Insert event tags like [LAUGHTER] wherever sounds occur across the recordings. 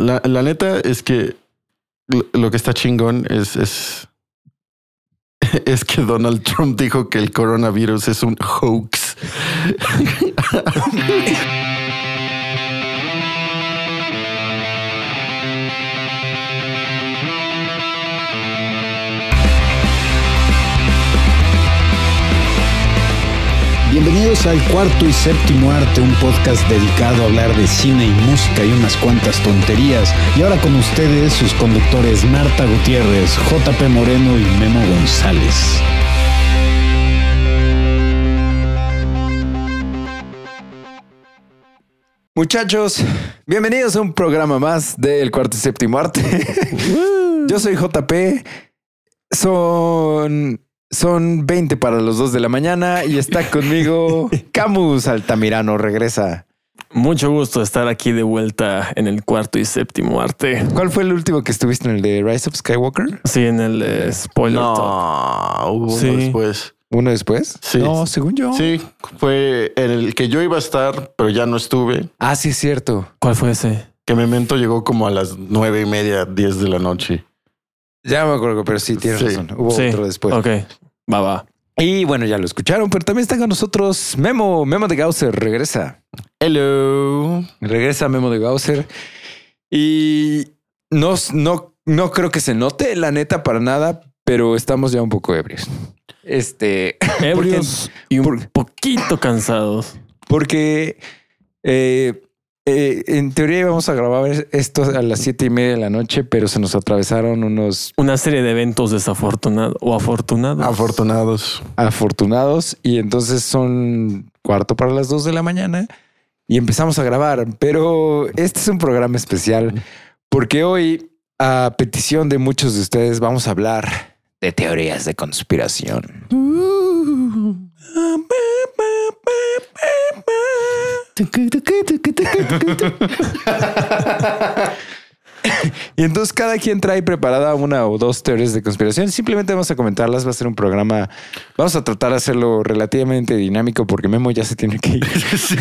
la, la neta es que lo, que está chingón es, es, [LAUGHS] es que Donald Trump dijo que el coronavirus es un hoax. [LAUGHS] [LAUGHS] Bienvenidos al cuarto y séptimo arte, un podcast dedicado a hablar de cine y música y unas cuantas tonterías. Y ahora con ustedes sus conductores Marta Gutiérrez, JP Moreno y Memo González. Muchachos, bienvenidos a un programa más del cuarto y séptimo arte. [LAUGHS] Yo soy JP. Son, son 20 para los 2 de la mañana y está [LAUGHS] conmigo Camus Altamirano. Regresa. Mucho gusto estar aquí de vuelta en el cuarto y séptimo arte. ¿Cuál fue el último que estuviste en el de Rise of Skywalker? Sí, en el eh, spoiler talk. No, hubo Sí. uno después. ¿Uno después? Sí. No, según yo. Sí, fue en el que yo iba a estar, pero ya no estuve. Ah, sí, es cierto. ¿Cuál fue ese? Que Memento llegó como a las nueve y media, diez de la noche. Ya me acuerdo, pero sí, tienes Sí. razón. Hubo sí. otro después. Ok, va, va. Y bueno, ya lo escucharon, pero también está con nosotros Memo. Memo de Gausser regresa. Hello. Regresa Memo de Gausser. Y no, no, no creo que se note, la neta, para nada, pero estamos ya un poco ebrios. Este. [LAUGHS] Ebrios y un por- poquito cansados. Porque eh, eh, en teoría íbamos a grabar esto a las siete y media de la noche, pero se nos atravesaron unos Una serie de eventos desafortunados o afortunados. Afortunados. afortunados y entonces son cuarto para las dos de la mañana y empezamos a grabar. Pero este es un programa especial porque hoy, a petición de muchos de ustedes, vamos a hablar de teorías de conspiración. Y entonces cada quien trae preparada una o dos teorías de conspiración. Simplemente vamos a comentarlas. Va a ser un programa. Vamos a tratar de hacerlo relativamente dinámico porque Memo ya se tiene que ir. Sí.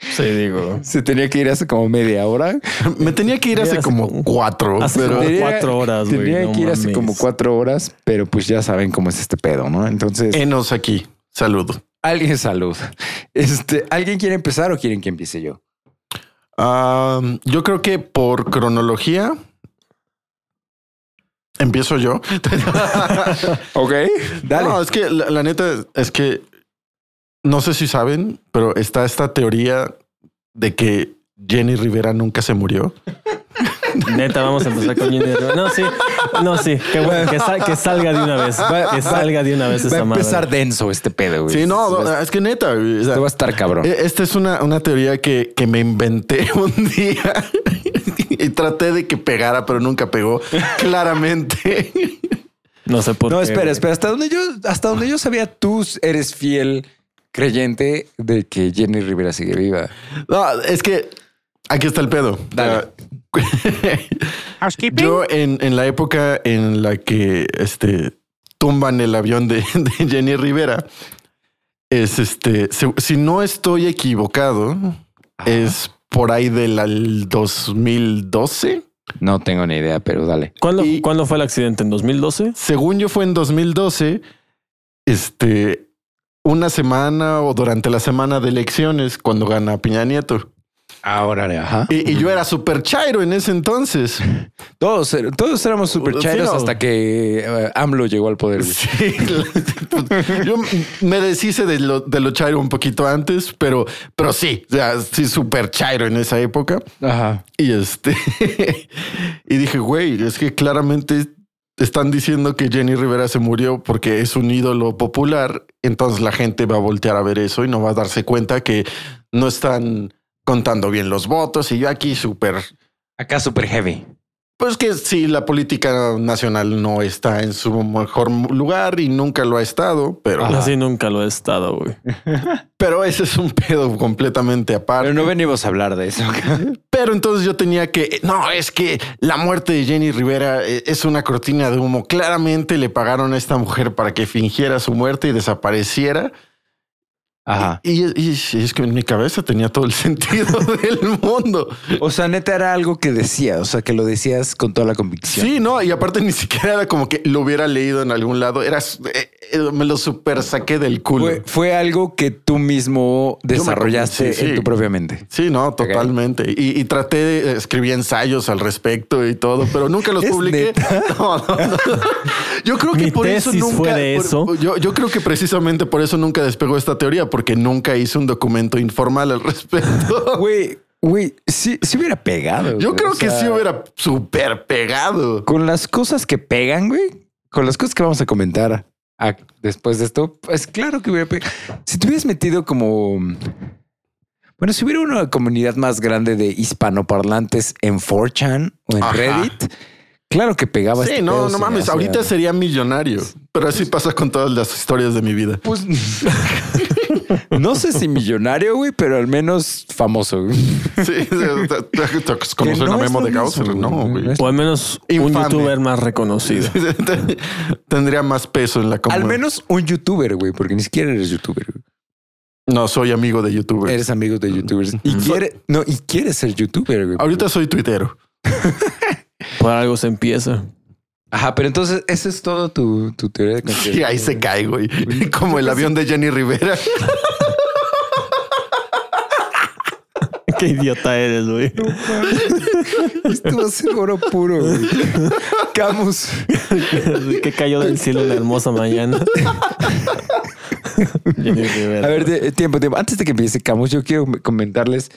Sí, digo. Se tenía que ir hace como media hora. Me tenía que ir hace Hace como como- cuatro, hace pero como- cuatro horas, Tenía no que ir hace como cuatro horas, pero pues ya saben cómo es este pedo, ¿no? Entonces, enos aquí. Saludo. Alguien salud. Este, ¿alguien quiere empezar o quieren que empiece yo? Yo creo que por cronología empiezo yo. [LAUGHS] Ok, dale. No, es que la, la neta es que no sé si saben, pero está esta teoría de que Jenny Rivera nunca se murió. [LAUGHS] Neta, vamos a empezar con Jenny Rivera. No, sí. No, sí. Qué bueno. Que, sal- que salga de una vez. Que salga de una vez Va a esa empezar madre. denso este pedo, güey. Sí, no, no, es que neta. güey, o sea, va a estar cabrón. e- esta es una, una teoría que, que me inventé [LAUGHS] un día y traté de que pegara, pero nunca pegó. [LAUGHS] Claramente. No sé por No, qué. espera, güey. espera. Hasta donde yo, hasta donde yo sabía, tú eres fiel creyente de que Jenny Rivera sigue viva. No, es que aquí está el pedo. Dale. Yo en, en la época en la que este tumban el avión de, [LAUGHS] de Jenny Rivera, es este, si no estoy equivocado, es por ahí del al 2012. No tengo ni idea, pero dale. ¿Cuándo, y- ¿Cuándo fue el accidente? ¿En 2012? Según yo fue en 2012, este, una semana o durante la semana de elecciones cuando gana Piña Nieto. Ahora, ajá. Y, y yo era súper chairo en ese entonces. [LAUGHS] Todos, er- todos éramos super Sí, chairos no. hasta que eh, AMLO llegó al poder. güey. Sí, la- [LAUGHS] yo me deshice de lo, de lo chairo un poquito antes, pero, pero sí, o sea, sí, súper chairo en esa época. Ajá. Y este, [LAUGHS] y dije, güey, es que claramente están diciendo que Jenny Rivera se murió porque es un ídolo popular. Entonces la gente va a voltear a ver eso y no va a darse cuenta que no están contando bien los votos. Y yo aquí súper Acá super heavy. Pues que sí, la política nacional no está en su mejor lugar y nunca lo ha estado, pero, Ajá. Así nunca lo he estado, güey. [LAUGHS] pero ese es un pedo completamente aparte. Pero no venimos a hablar de eso. [LAUGHS] Pero entonces yo tenía que, no, es que la muerte de Jenny Rivera eh, es una cortina de humo. Claramente le pagaron a esta mujer para que fingiera su muerte y desapareciera. Ajá. Y, y- y es que en mi cabeza tenía todo el [LAUGHS] sentido del mundo. O sea, neta era algo que decía, o sea, que lo decías con toda la convicción. Sí, no, y aparte ni siquiera era como que lo hubiera leído en algún lado. Era eh, eh, me lo super saqué del culo. Fue, fue algo que tú mismo desarrollaste sí, sí. en tu propia mente. Sí, no, totalmente. Y, y traté de escribir ensayos al respecto y todo, pero nunca los [LAUGHS] ¿Es publiqué. neta? [LAUGHS] No, no, no. Yo creo que Mi por eso tesis nunca. fue de por- eso. yo, yo creo que precisamente por eso nunca despegó esta teoría, porque nunca hice un documento informal al respecto. [LAUGHS] Güey, güey, sí, sí hubiera pegado. Yo güey. creo O que sí hubiera súper pegado. Con las cosas que pegan, güey, con las cosas que vamos a comentar a- después de esto, pues claro que hubiera pegado. Si te hubieras metido como. Bueno, si hubiera una comunidad más grande de hispanoparlantes en 4chan o en Ajá. Reddit, claro que pegaba. Sí, este no, no mames. Ahorita sería millonario, pero así pasa con todas las historias de mi vida. Pues [LAUGHS] no sé si millonario, güey, pero al menos famoso. güey. Sí, como soy no memo de Gauss, no, güey. O al menos un youtuber más reconocido. [LAUGHS] Tendría más peso en la comunidad. Al menos un youtuber, güey, porque ni siquiera eres youtuber. güey. No, soy amigo de youtubers. Eres amigo de youtubers y quiere, no, y quieres ser youtuber, güey. Ahorita soy tuitero. [LAUGHS] Por algo se empieza. Ajá, pero entonces esa es todo tu, tu teoría de [LAUGHS] Y conspiración. ahí se cae, güey. [LAUGHS] Como el avión de Jenny Rivera. [LAUGHS] Qué idiota eres, güey. Esto va a ser oro puro, güey. Camus. que cayó del cielo una hermosa mañana. Jenny Rivera. A ver, tiempo, tiempo. Antes de que empiece Camus, yo quiero comentarles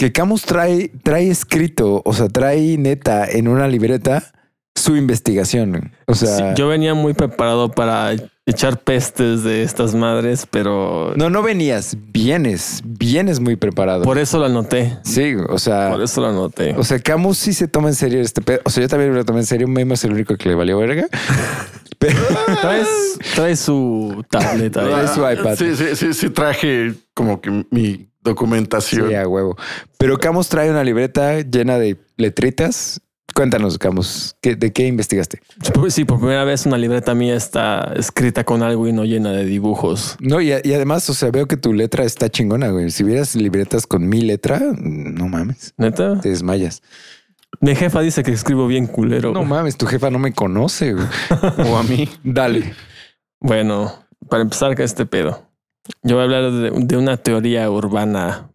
que Camus trae, trae escrito, o sea, trae neta en una libreta su investigación. O sea, Sí, yo venía muy preparado para echar pestes de estas madres, pero no, no venías, vienes, vienes muy preparado. por eso lo anoté. sí, o sea, Por eso lo anoté. o sea, Camus sí se toma en serio este pedo. O sea, yo también lo tomé en serio. Memo es el único que le valió verga. [LAUGHS] Pero Traes, traes su tableta. Trae su iPad. Sí, sí, sí, sí traje como que mi documentación. sí, a huevo. Pero Camus trae una libreta llena de letritas. Cuéntanos, Camus, ¿qué- ¿de qué investigaste? Sí, por primera vez una libreta mía está escrita con algo y no llena de dibujos. No, y, y además, o sea, veo que tu letra está chingona, güey. Si vieras libretas con mi letra, no mames, ¿Neta? te desmayas. Mi jefa dice que escribo bien culero. No mames, tu jefa no me conoce, güey. [LAUGHS] O a mí. Dale. Bueno, para empezar con este pedo, yo voy a hablar de, de una teoría urbana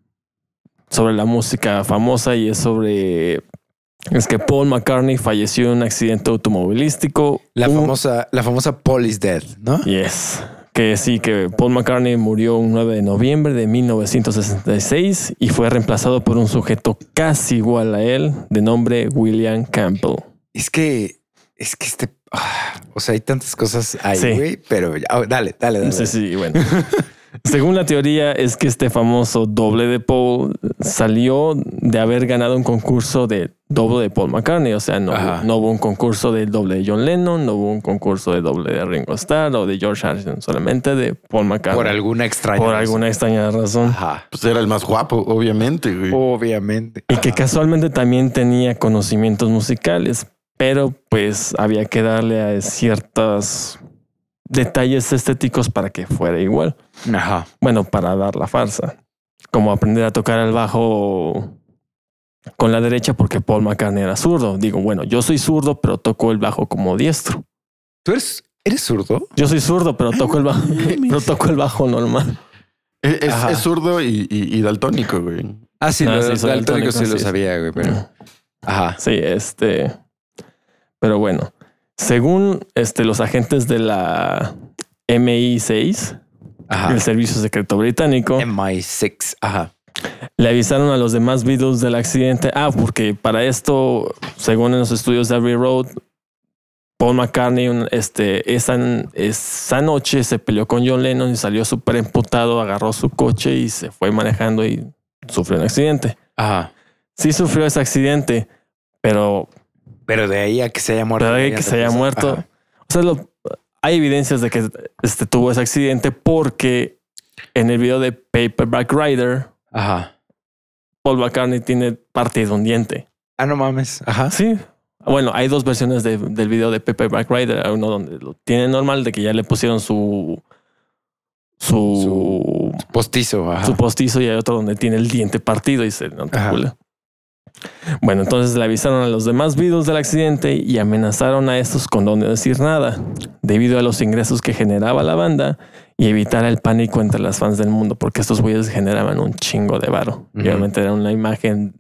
sobre la música famosa y es sobre... Es que Paul McCartney falleció en un accidente automovilístico. La Un- famosa, la famosa Paul is dead, ¿no? Yes. Que sí, que Paul McCartney murió un 9 de noviembre de 1966 y fue reemplazado por un sujeto casi igual a él, de nombre William Campbell. Es que, es que este, ah, o sea, hay tantas cosas ahí, Sí. pero ya, ah, dale, dale, dale. Sí, sí, bueno. [LAUGHS] Según la teoría, es que este famoso doble de Paul salió de haber ganado un concurso de doble de Paul McCartney. O sea, no, no hubo un concurso de doble de John Lennon, no hubo un concurso de doble de Ringo Starr o de George Harrison, solamente de Paul McCartney. Por alguna extraña. Por razón. alguna extraña razón. Ajá. Pues era el más guapo, obviamente, güey. Obviamente. Y que casualmente también tenía conocimientos musicales, pero pues había que darle a ciertos detalles estéticos para que fuera igual. Ajá. Bueno, para dar la farsa. Como aprender a tocar el bajo con la derecha porque Paul McCartney era zurdo. Digo, bueno, yo soy zurdo, pero toco el bajo como diestro. ¿Tú eres, eres zurdo? Yo soy zurdo, pero toco el bajo, pero toco el bajo normal. Es, es- Ajá. es zurdo y, y- y daltónico, güey. Ah, sí, Ah, lo, sí, daltónico daltónico, sí lo sabía, güey, pero. Ajá. Sí, este. Pero bueno, según este, los agentes de la MI6, Ajá. el Servicio Secreto Británico, MI6. Ajá. le avisaron a los demás Beatles del accidente. Ah, porque para esto, según en los estudios de Abbey Road, Paul McCartney, este, esa, esa noche se peleó con John Lennon y salió súper emputado, agarró su coche y se fue manejando y sufrió un accidente. Ajá. Sí sufrió ese accidente, pero Pero de ahí a que se haya muerto. Pero de ahí ya que te se haya muerto. Ajá. O sea, lo- hay evidencias de que este, tuvo ese accidente porque en el video de Paperback Rider, Ajá. Paul McCartney tiene partido un diente. Ah, no mames. Ajá. Sí. Bueno, hay dos versiones de- del video de Paperback Rider. Uno donde lo tiene normal, de que ya le pusieron su su, postizo, su postizo y hay otro donde tiene el diente partido y se articula. Bueno, entonces le avisaron a los demás vivos del accidente y amenazaron a estos con no decir nada, debido a los ingresos que generaba la banda y evitar el pánico entre las fans del mundo, porque estos güeyes generaban un chingo de varo. obviamente era una imagen.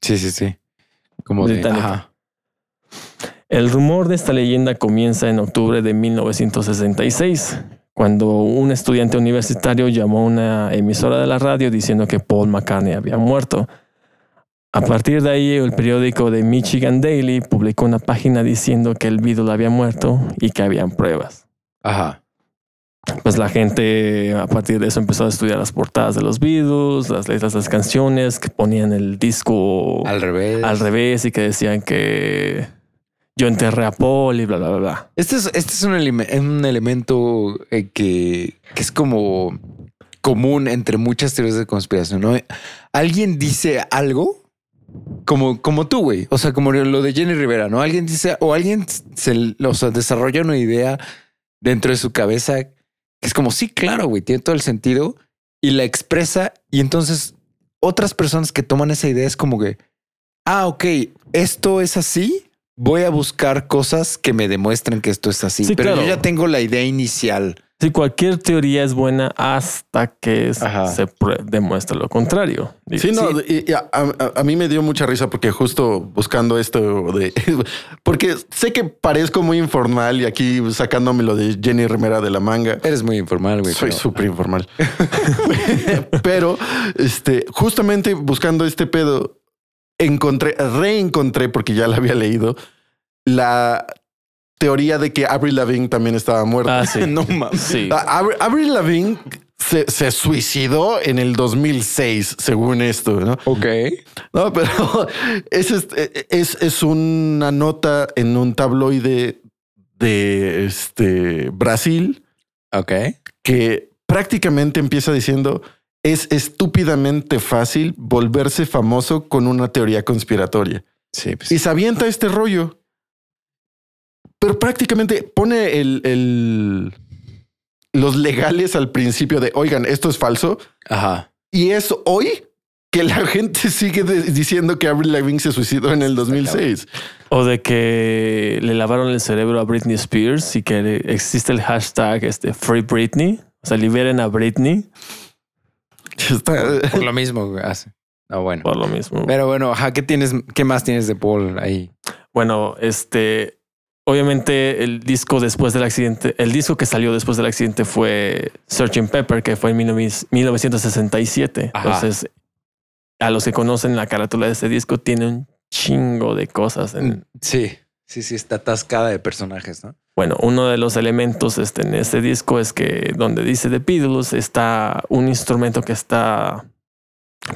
Sí, sí, sí. Como de. El rumor de esta leyenda comienza en octubre de 1966, cuando un estudiante universitario llamó a una emisora de la radio diciendo que Paul McCartney había muerto. A partir de ahí, el periódico de Michigan Daily publicó una página diciendo que el Beatle había muerto y que habían pruebas. Ajá. Pues la gente a partir de eso empezó a estudiar las portadas de los Beatles, las letras de las canciones, que ponían el disco al revés, al revés y que decían que yo enterré a Paul y bla, bla, bla. Este es, este es un, un elemento eh, que, que es como común entre muchas teorías de conspiración. ¿no? Alguien dice algo como, como tú, güey. O sea, como lo de Jenny Rivera, ¿no? Alguien dice, o alguien se o sea, desarrolla una idea dentro de su cabeza que es como, sí, claro, güey, tiene todo el sentido y la expresa. Y entonces otras personas que toman esa idea es como que, ah, ok, esto es así voy a buscar cosas que me demuestren que esto es así. pero yo ya tengo la idea inicial. Sí, cualquier teoría es buena hasta que se demuestre lo contrario. Sí, no, a, mí me dio mucha risa porque justo buscando esto de... [LAUGHS] Porque sé que parezco muy informal y aquí sacándome lo de Jenny Remera de la manga. Eres muy informal, güey. Soy súper informal. [LAUGHS] pero este, justamente buscando este pedo, encontré, reencontré, porque ya la había leído, la teoría de que Avril Lavigne también estaba muerta. Ah, sí. [LAUGHS] no mames. Ah, Avril, Lavigne se, suicidó en el 2006, según esto, ¿no? Ok. No, pero [LAUGHS] es, es, es una nota en un tabloide de este Brasil. Ok. Que prácticamente empieza diciendo es estúpidamente fácil volverse famoso con una teoría conspiratoria. Sí, pues y se avienta este rollo. Pero prácticamente pone el, los legales al principio de, oigan, esto es falso. Ajá. Y es hoy que la [LAUGHS] gente sigue diciendo que Avril Lavigne se suicidó en el 2006. O de que le lavaron el cerebro a Britney Spears y que existe el hashtag este, Free Britney. O sea, liberen a Britney. Por lo mismo hace. Ah, bueno. Por lo mismo. Pero bueno, ¿qué tienes? ¿Qué más tienes de Paul ahí? Bueno, este, obviamente el disco después del accidente, el disco que salió después del accidente fue Searching Pepper, que fue en 1967. Entonces, a los que conocen la carátula de ese disco, tiene un chingo de cosas. En... Mm, sí, sí, sí, está atascada de personajes, ¿no? Bueno, uno de los elementos este, en este disco es que donde dice The Beatles está un instrumento que está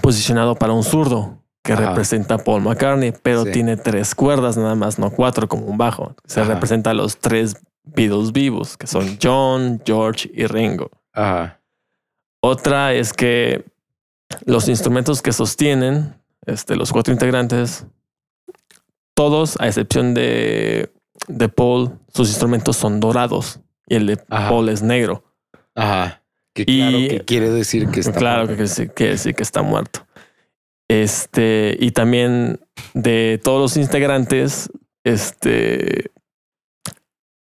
posicionado para un zurdo que representa a Paul McCartney, pero tiene tres cuerdas nada más, no cuatro como un bajo. Se representa a los tres Beatles vivos, que son John, George y Ringo. Otra es que los instrumentos que sostienen este, los cuatro integrantes, todos, a excepción de de Paul, sus instrumentos son dorados y el de Paul es negro. Ajá. Que claro que quiere decir que está claro muerto. que quiere decir que está muerto. Este, y también de todos los integrantes, este,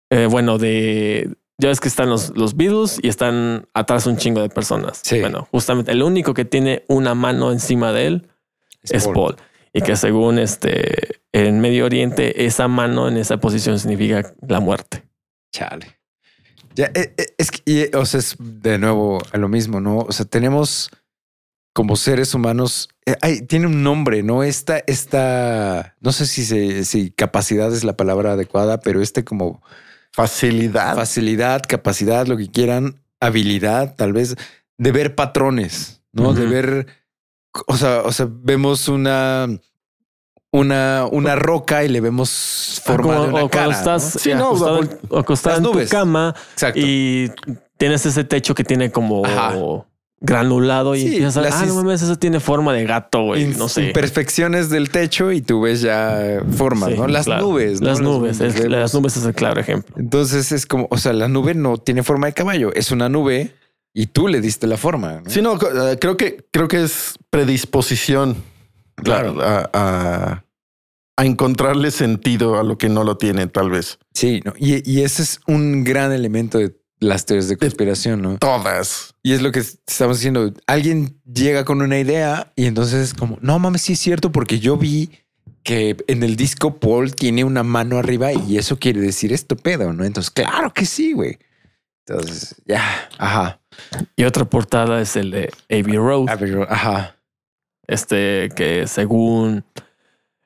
eh, bueno, de, ya ves que están los, los Beatles y están atrás un chingo de personas. Bueno, justamente el único que tiene una mano encima de él es, Paul. Y que según este, en Medio Oriente, esa mano en esa posición significa la muerte. Chale. Ya, eh, eh, es que, o sea, es de nuevo a lo mismo, ¿no? O sea, tenemos como seres humanos, eh, tiene un nombre, ¿no? Esta, esta, no sé si, se, si capacidad es la palabra adecuada, pero este como facilidad, facilidad, capacidad, lo que quieran, habilidad, tal vez, de ver patrones, ¿no? De ver, o sea, o sea, vemos una una, una roca y le vemos formado una cara. Estás, sí, no, acostado, en tu cama y tienes ese techo que tiene como granulado y piensas, ah, no mames, eso tiene forma de gato, güey. No sé. Imperfecciones del techo y tú ves ya formas, ¿no? Las nubes. Las nubes, las nubes es el claro ejemplo. Entonces es como, o sea, la nube no tiene forma de caballo, es una nube Y tú le diste la forma. Sí, no, eh, creo que creo que es predisposición. Claro. A, encontrarle sentido a lo que no lo tiene, tal vez. Sí, no. y, y ese es un gran elemento de las teorías de conspiración, ¿no? Todas. Y es lo que estamos diciendo. Alguien llega con una idea y entonces es como, no mames, sí es cierto, porque yo vi que en el disco Paul tiene una mano arriba y eso quiere decir esto pedo, ¿no? Entonces, claro que sí, güey. Entonces, ya, ajá. Y otra portada es el de Abbey Road. Abbey Road, ajá. Este que según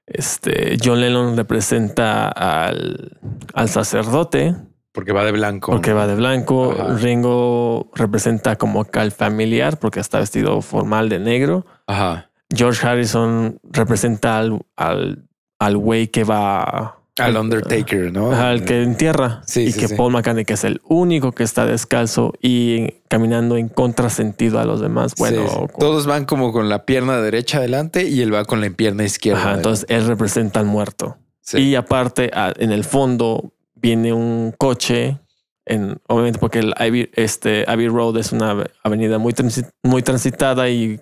este John Lennon representa al, al sacerdote porque va de blanco. Porque va de blanco. Ringo representa como acá familiar porque está vestido formal de negro. Ajá. George Harrison representa al, al, güey que va. Al Undertaker, ¿no? Al que entierra. Sí, y que Paul McCartney, que es el único que está descalzo y caminando en contrasentido a los demás. Bueno, todos van como con la pierna derecha adelante y él va con la pierna izquierda. Ajá, entonces él representa al muerto. Y aparte, en el fondo, viene un coche, en, obviamente porque el Ivy, este, Abbey Road es una avenida muy, muy transitada y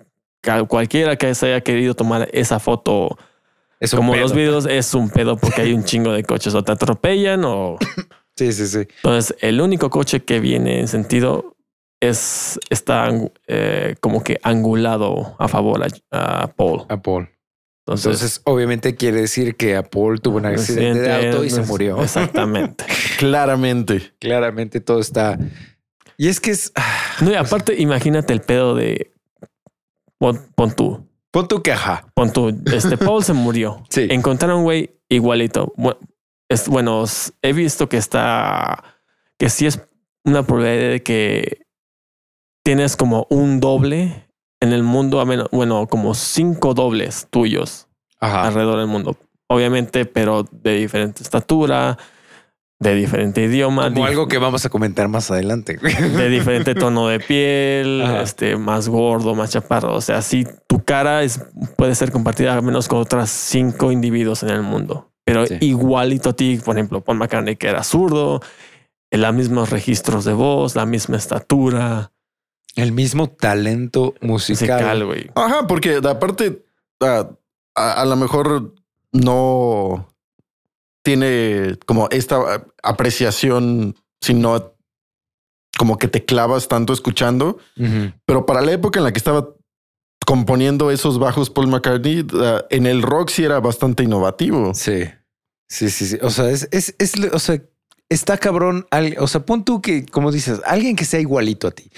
cualquiera que se haya querido tomar esa foto, como los videos, es un pedo porque hay un [LAUGHS] chingo de coches o te atropellan o... [COUGHS] Sí, sí, sí. Entonces, el único coche que viene en sentido es está eh, como que angulado a favor a Paul. A Paul. Entonces, obviamente quiere decir que Paul tuvo un accidente, de auto y se murió. Exactamente. [LAUGHS] Claramente. Claramente todo está. Y es que es. No, y aparte, imagínate el pedo de. Pon, tú. Pon tu queja. Pon tú. Este Paul se murió. [LAUGHS] Sí. Encontraron un güey igualito. Bueno, es, bueno, he visto que está. Que sí es una probabilidad de que tienes como un doble en el mundo, bueno, como cinco dobles tuyos alrededor del mundo. Obviamente, pero de diferente estatura, de diferente idioma. Como algo que vamos a comentar más adelante. [LAUGHS] De diferente tono de piel, este, más gordo, más chaparro. O sea, si tu cara es, puede ser compartida al menos con otras cinco individuos en el mundo. Pero igualito a ti, por ejemplo, Paul McCartney, que era zurdo, en los mismos registros de voz, la misma estatura. El mismo talento musical. güey. Ajá, porque aparte, a, a, lo mejor no tiene como esta apreciación, sino como que te clavas tanto escuchando. Pero para la época en la que estaba componiendo esos bajos Paul McCartney, en el rock sí era bastante innovativo. Sí. Sí, sí, sí. O sea, es, es, es o sea, está cabrón. O sea, pon tú que, como dices, alguien que sea igualito a ti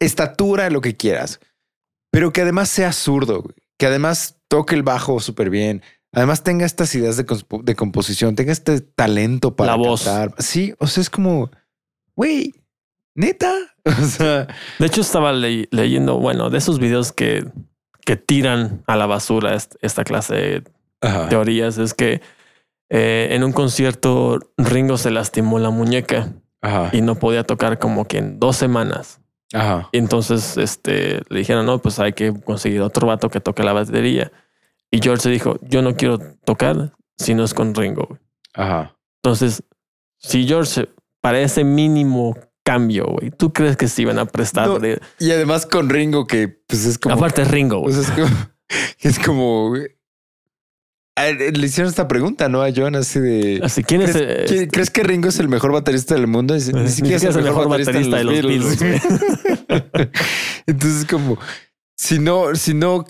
estatura, lo que quieras, pero que además sea zurdo, que además toque el bajo súper bien, además tenga estas ideas de, composición, tenga este talento para La cantar. Sí, o sea, es como, güey, neta. [LAUGHS] O sea, de hecho, estaba leyendo, bueno, de esos videos que, que tiran a la basura esta clase de teorías, es que eh, en un concierto Ringo se lastimó la muñeca y no podía tocar como que en dos semanas. Ajá. Y entonces este, le dijeron, no, pues hay que conseguir otro vato que toque la batería. Y George se dijo, yo no quiero tocar si no es con Ringo. Ajá. Entonces, si George, para ese mínimo cambio, güey, ¿tú crees que se iban a prestar? y además con Ringo, que pues es como... Aparte Ringo. Pues es como... [LAUGHS] Es como le hicieron esta pregunta, ¿no? A John, así de. Así, ¿quién ¿crees, es, ¿Crees que Ringo es el mejor baterista del mundo? Ni, siquiera es el mejor, baterista, de los, Beatles. [LAUGHS] Entonces, como, si no, si no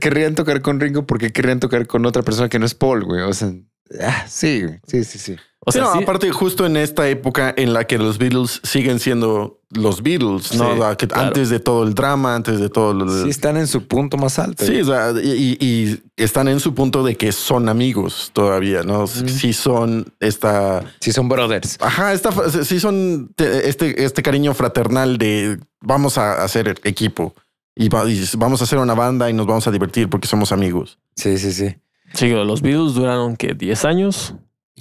querrían tocar con Ringo, ¿por qué querrían tocar con otra persona que no es Paul, güey? O sea, ah, sí, sí, sí, sí. O sea, aparte, justo en esta época en la que los Beatles siguen siendo los Beatles, ¿no? Antes de todo el drama, antes de todo lo Sí, están en su punto más alto. Sí, y, están en su punto de que son amigos todavía, ¿no? Sí son esta... Sí son brothers. Ajá, esta, sí son este, este cariño fraternal de vamos a hacer equipo y, vamos a hacer una banda y nos vamos a divertir porque somos amigos. Sí, sí, sí. Sí, los Beatles duraron que 10 años.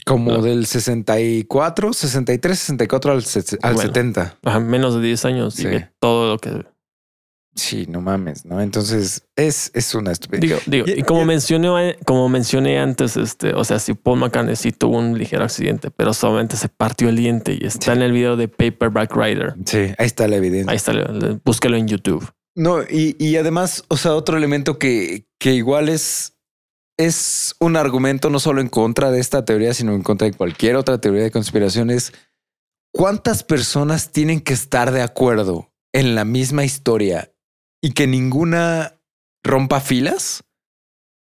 Como del 64, 63, 64 al, al 70. menos de 10 años. Sí. todo lo que Sí, no mames, ¿no? Entonces es, es una estupidez. Digo, digo, y, como mencioné, como mencioné antes, este, o sea, si Paul McCartney sí tuvo un ligero accidente, pero solamente se partió el diente y está en el video de Paperback Rider. Sí, ahí está la evidencia. Ahí está, búsquelo en YouTube. No, y, y además, o sea, otro elemento que, que igual es, es un argumento no solo en contra de esta teoría, sino en contra de cualquier otra teoría de conspiración es cuántas personas tienen que estar de acuerdo en la misma historia y que ninguna rompa filas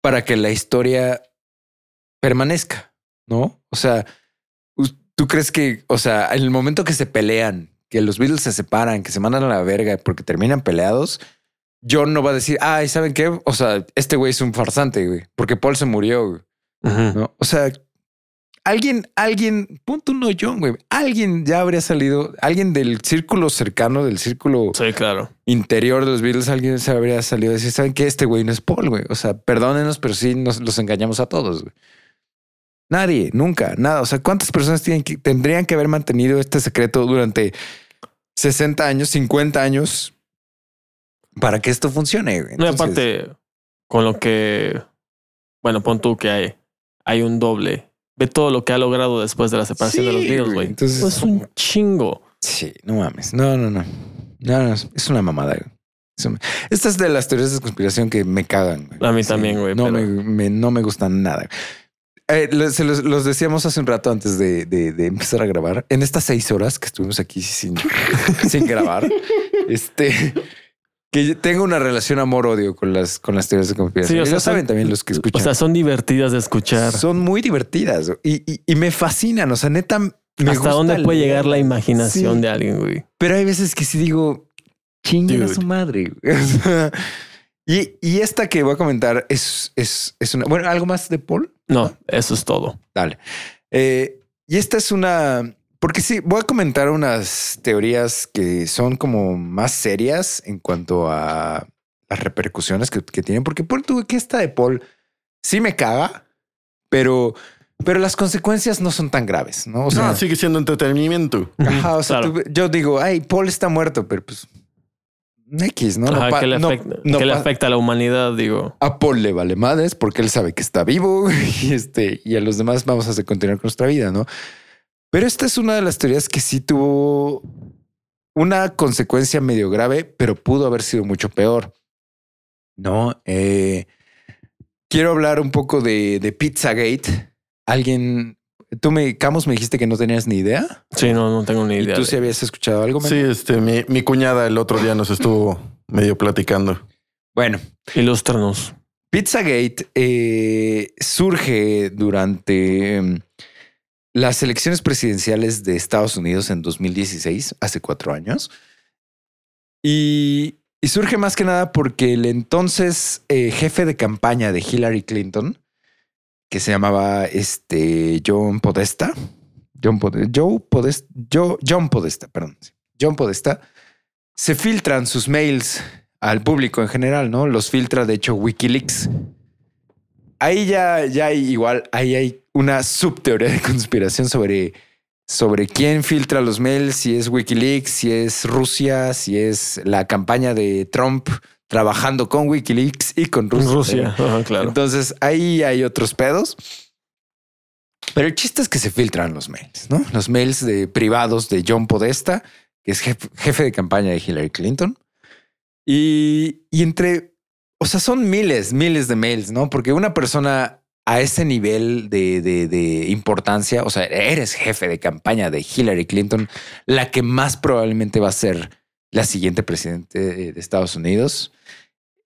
para que la historia permanezca, ¿no? O sea, tú crees que, o sea, en el momento que se pelean, que los Beatles se separan, que se mandan a la verga porque terminan peleados, John no va a decir, ay, ¿saben qué? O sea, este güey es un farsante, güey, porque Paul se murió, ¿no? O sea, alguien, alguien, punto no John, güey, alguien ya habría salido, alguien del círculo cercano, del círculo sí, claro. interior de los Beatles, alguien se habría salido a decir, ¿saben qué? Este güey no es Paul, güey. O sea, perdónenos, pero sí nos los engañamos a todos, güey. Nadie, nunca, nada. O sea, ¿cuántas personas tienen que, tendrían que haber mantenido este secreto durante 60 años, 50 años para que esto funcione? Güey? no, aparte, con lo que, bueno, pon tú que hay, hay un doble ve todo lo que ha logrado después de la separación de los Beatles, güey. Entonces es un chingo. Sí, no mames. No, no, no. No, no es una mamada. Güey. Esta es de las teorías de conspiración que me cagan. A mí también, güey. No, me, no me gustan nada. Eh, se los, decíamos hace un rato antes de, de, empezar a grabar. En estas seis horas que estuvimos aquí sin, [LAUGHS] sin grabar, este que tengo una relación amor-odio con las, con las teorías de conspiración. Sí, o saben también los que escuchan. O sea, son divertidas de escuchar. Son muy divertidas y, y, me fascinan. O sea, neta, me ¿Hasta dónde puede llegar la imaginación de alguien, güey? Pero hay veces que sí digo, chinguen a su madre. [LAUGHS] y, y, esta que voy a comentar es, es, es una... Bueno, ¿algo más de Paul? No, eso es todo. Dale. Eh, y esta es una porque sí, voy a comentar unas teorías que son como más serias en cuanto a las repercusiones que, tienen. Porque por tú que esta de Paul sí me caga, pero, pero las consecuencias no son tan graves, ¿no? O sea, sigue siendo entretenimiento. Ajá, o sea, yo digo, ay, Paul está muerto, pero pues X, ¿no? Ajá, que, le, afecta, a la humanidad, digo. A Paul le vale madres porque él sabe que está vivo [LAUGHS] y, este, y a los demás vamos a continuar con nuestra vida, ¿no? Pero esta es una de las teorías que sí tuvo una consecuencia medio grave, pero pudo haber sido mucho peor. No, eh, quiero hablar un poco de, de Pizzagate. Alguien, tú me, Camus, me dijiste que no tenías ni idea. Sí, no, no tengo ni idea. ¿Y tú sí habías escuchado algo? Sí, este, mi, mi cuñada el otro día nos estuvo medio platicando. Bueno, ilústranos. Pizzagate eh, surge durante las elecciones presidenciales de Estados Unidos en 2016, hace cuatro años. Y, surge más que nada porque el entonces eh, jefe de campaña de Hillary Clinton, que se llamaba este John Podesta, John, Podesta, John Podesta, perdón, John Podesta, se filtran sus mails al público en general, ¿no? Los filtra, de hecho, Wikileaks. Ahí ya, ya igual, ahí hay una subteoría de conspiración sobre, sobre quién filtra los mails, si es Wikileaks, si es Rusia, si es la campaña de Trump trabajando con Wikileaks y con Rusia. claro. Entonces ahí hay otros pedos. Pero el chiste es que se filtran los mails, ¿no? Los mails de privados de John Podesta, que es jefe, de campaña de Hillary Clinton. Y, y entre, o sea, son miles, miles de mails, ¿no? Porque una persona a ese nivel de, importancia, o sea, eres jefe de campaña de Hillary Clinton, la que más probablemente va a ser la siguiente presidente de Estados Unidos,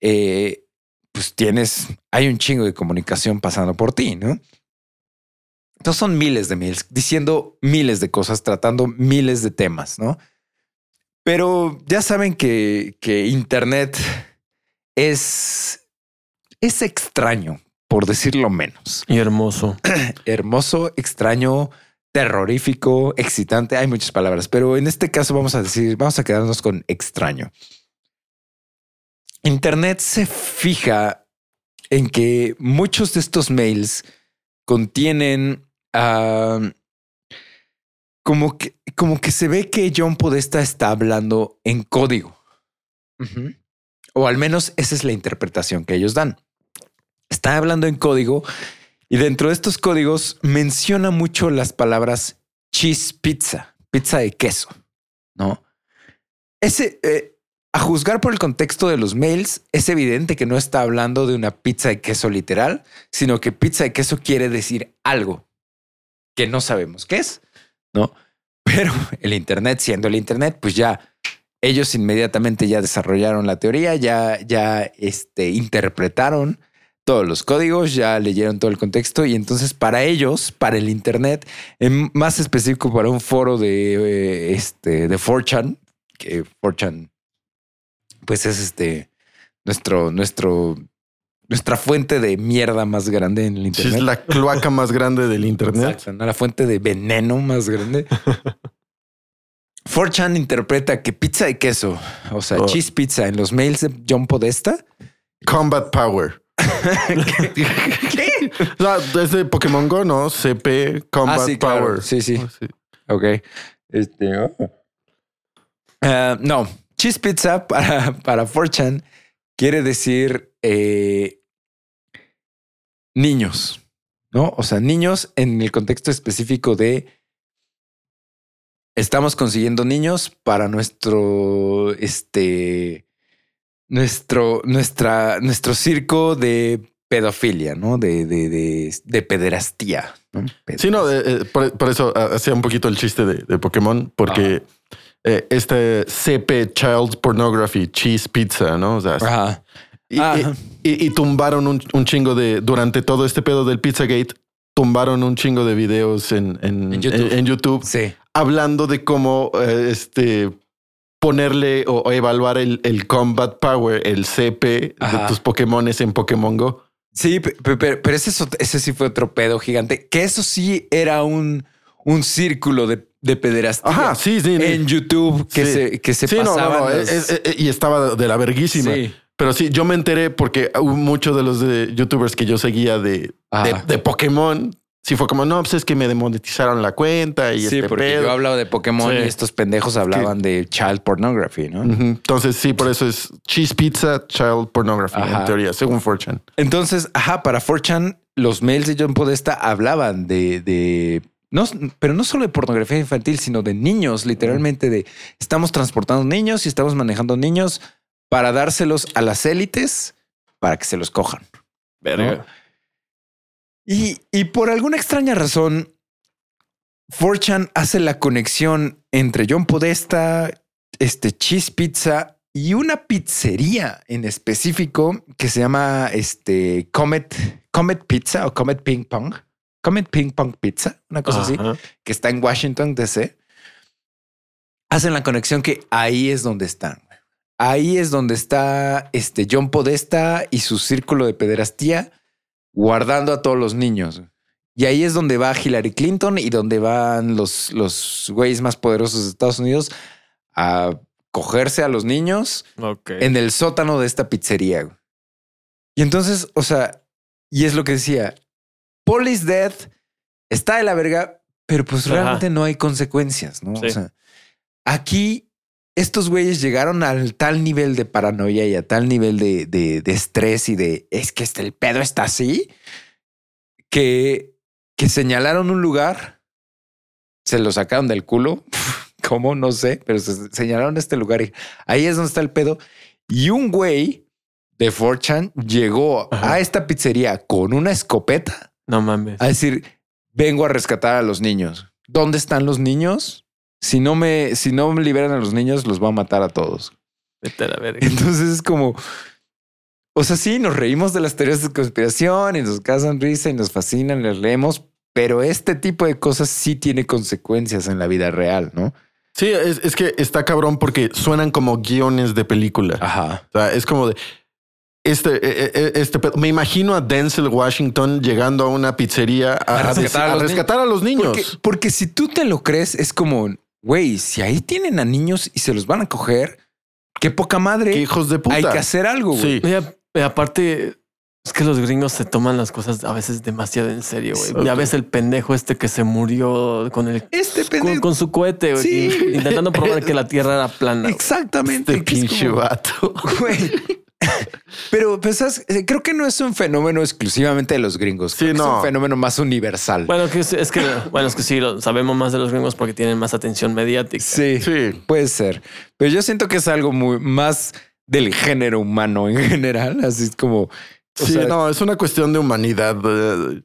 eh, pues tienes, hay un chingo de comunicación pasando por ti, ¿no? Entonces son miles de mails, diciendo miles de cosas, tratando miles de temas, ¿no? Pero ya saben que, que Internet es, es extraño por decirlo menos. Y hermoso. [CLEARS THROAT] hermoso, extraño, terrorífico, excitante. Hay muchas palabras, pero en este caso vamos a decir, vamos a quedarnos con extraño. Internet se fija en que muchos de estos mails contienen como que como que se ve que John Podesta está hablando en código. O al menos esa es la interpretación que ellos dan. Está hablando en código y dentro de estos códigos menciona mucho las palabras cheese pizza, pizza de queso, ¿no? Ese, eh, a juzgar por el contexto de los mails, es evidente que no está hablando de una pizza de queso literal, sino que pizza de queso quiere decir algo que no sabemos qué es, ¿no? Pero el Internet, siendo el Internet, pues ya ellos inmediatamente ya desarrollaron la teoría, ya, ya este, interpretaron todos los códigos, ya leyeron todo el contexto y entonces para ellos, para el Internet, en más específico para un foro de, eh, este, de 4chan, que 4chan pues es este nuestro, nuestro, nuestra fuente de mierda más grande en el Internet. es la cloaca más grande del [LAUGHS] Internet. la fuente de veneno más grande. 4chan interpreta que pizza de queso, o sea, oh. cheese pizza en los mails de John Podesta. Combat Power. [LAUGHS] ¿Qué? [LAUGHS] es de Pokémon Go, ¿no? CP Combat ah, Power. Sí, sí. sí. Ok. Este. Oh. Uh, no, Cheese pizza para, para 4chan quiere decir eh, niños, ¿no? O sea, niños en el contexto específico de estamos consiguiendo niños para nuestro, este, nuestro, nuestra, nuestro circo de pedofilia, ¿no? De, de, de, pederastía. Sí, no, eh, por, eso hacía un poquito el chiste de, Pokémon, porque eh, este CP Child Pornography Cheese Pizza, ¿no? O sea, Y, tumbaron un, chingo de, durante todo este pedo del Pizzagate, tumbaron un chingo de videos en, en, YouTube, hablando de cómo eh, este, ponerle o, evaluar el, el, Combat Power, el CP de tus Pokémones en Pokémon Go. Sí, pero, ese, ese sí fue otro pedo gigante, que eso sí era un, un círculo de de pederastía. Ajá, sí, sí. En YouTube que se, que se sí, no, no, y estaba de la verguísima. Sí. Pero sí, yo me enteré porque muchos de los de youtubers que yo seguía de, de, Pokémon Sí, fue como, no, pues es que me demonetizaron la cuenta y Sí, este porque yo hablaba de Pokémon y estos pendejos hablaban de child pornography, ¿no? Entonces, sí, por eso es cheese pizza, child pornography, en teoría, según Fortune. Entonces, ajá, para Fortune, los mails de John Podesta hablaban de, de no, pero no solo de pornografía infantil, sino de niños, literalmente de estamos transportando niños y estamos manejando niños para dárselos a las élites para que se los cojan. Y, y, por alguna extraña razón, Forchan hace la conexión entre John Podesta, este Cheese Pizza y una pizzería en específico que se llama este Comet, Comet Pizza o Comet Ping Pong. Comet Ping Pong Pizza, una cosa así, que está en Washington, D.C., hacen la conexión que ahí es donde están. Ahí es donde está este John Podesta y su círculo de pederastía guardando a todos los niños. Y ahí es donde va Hillary Clinton y donde van los, los güeyes más poderosos de Estados Unidos a cogerse a los niños en el sótano de esta pizzería. Y entonces, o sea, y es lo que decía, is dead, está de la verga, pero pues realmente no hay consecuencias, ¿no? O sea, aquí estos güeyes llegaron al tal nivel de paranoia y a tal nivel de, de, estrés y de es que este, el pedo está así que, que señalaron un lugar, se lo sacaron del culo. [LAUGHS] ¿Cómo? No sé, pero señalaron este lugar y ahí es donde está el pedo. Y un güey de Forchan llegó a esta pizzería con una escopeta no mames. A decir, vengo a rescatar a los niños. ¿Dónde están los niños? Si no me, si no me liberan a los niños, los voy a matar a todos. Vete a la verga. Entonces es como, o sea, sí, nos reímos de las teorías de conspiración y nos causan risa y nos fascinan, les leemos, pero este tipo de cosas sí tiene consecuencias en la vida real, ¿no? Sí, es, es que está cabrón porque suenan como guiones de película. Ajá. O sea, es como de, este, eh, eh, este, me imagino a Denzel Washington llegando a una pizzería a, rescatar, a, los niños. Porque, si tú te lo crees, es como, güey, si ahí tienen a niños y se los van a coger, qué poca madre. hijos de puta. Hay que hacer algo. Sí. aparte, es que los gringos se toman las cosas a veces demasiado en serio, güey. Ya ves el pendejo este que se murió con el este con, su cohete, intentando probar que la tierra era plana. Exactamente. Este pinche vato. [LAUGHS] Güey. Pero pensás, eh, creo que no es un fenómeno exclusivamente de los gringos. Sí, que no. Es un fenómeno más universal. Bueno, que es, es que, bueno, es que sí, lo sabemos más de los gringos porque tienen más atención mediática. sí, Sí. puede ser. Pero yo siento que es algo muy más del género humano en general. Así es como. Sí, sea, no, es una cuestión de humanidad. eh,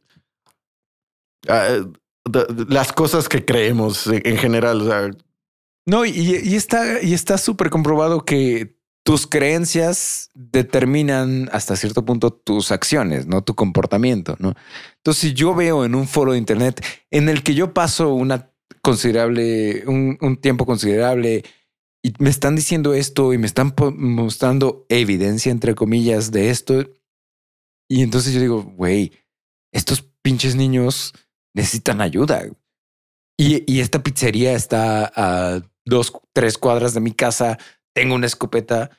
eh, de- de- las cosas que creemos en en general. O sea, No, y, y está y está súper comprobado que tus creencias determinan hasta cierto punto tus acciones, no tu comportamiento, ¿no? Entonces, si yo veo en un foro de internet en el que yo paso una considerable, un, tiempo considerable y me están diciendo esto y me están mostrando evidencia, entre comillas, de esto, y entonces yo digo, güey, estos pinches niños necesitan ayuda. Y, y esta pizzería está a dos, tres cuadras de mi casa. Tengo una escopeta.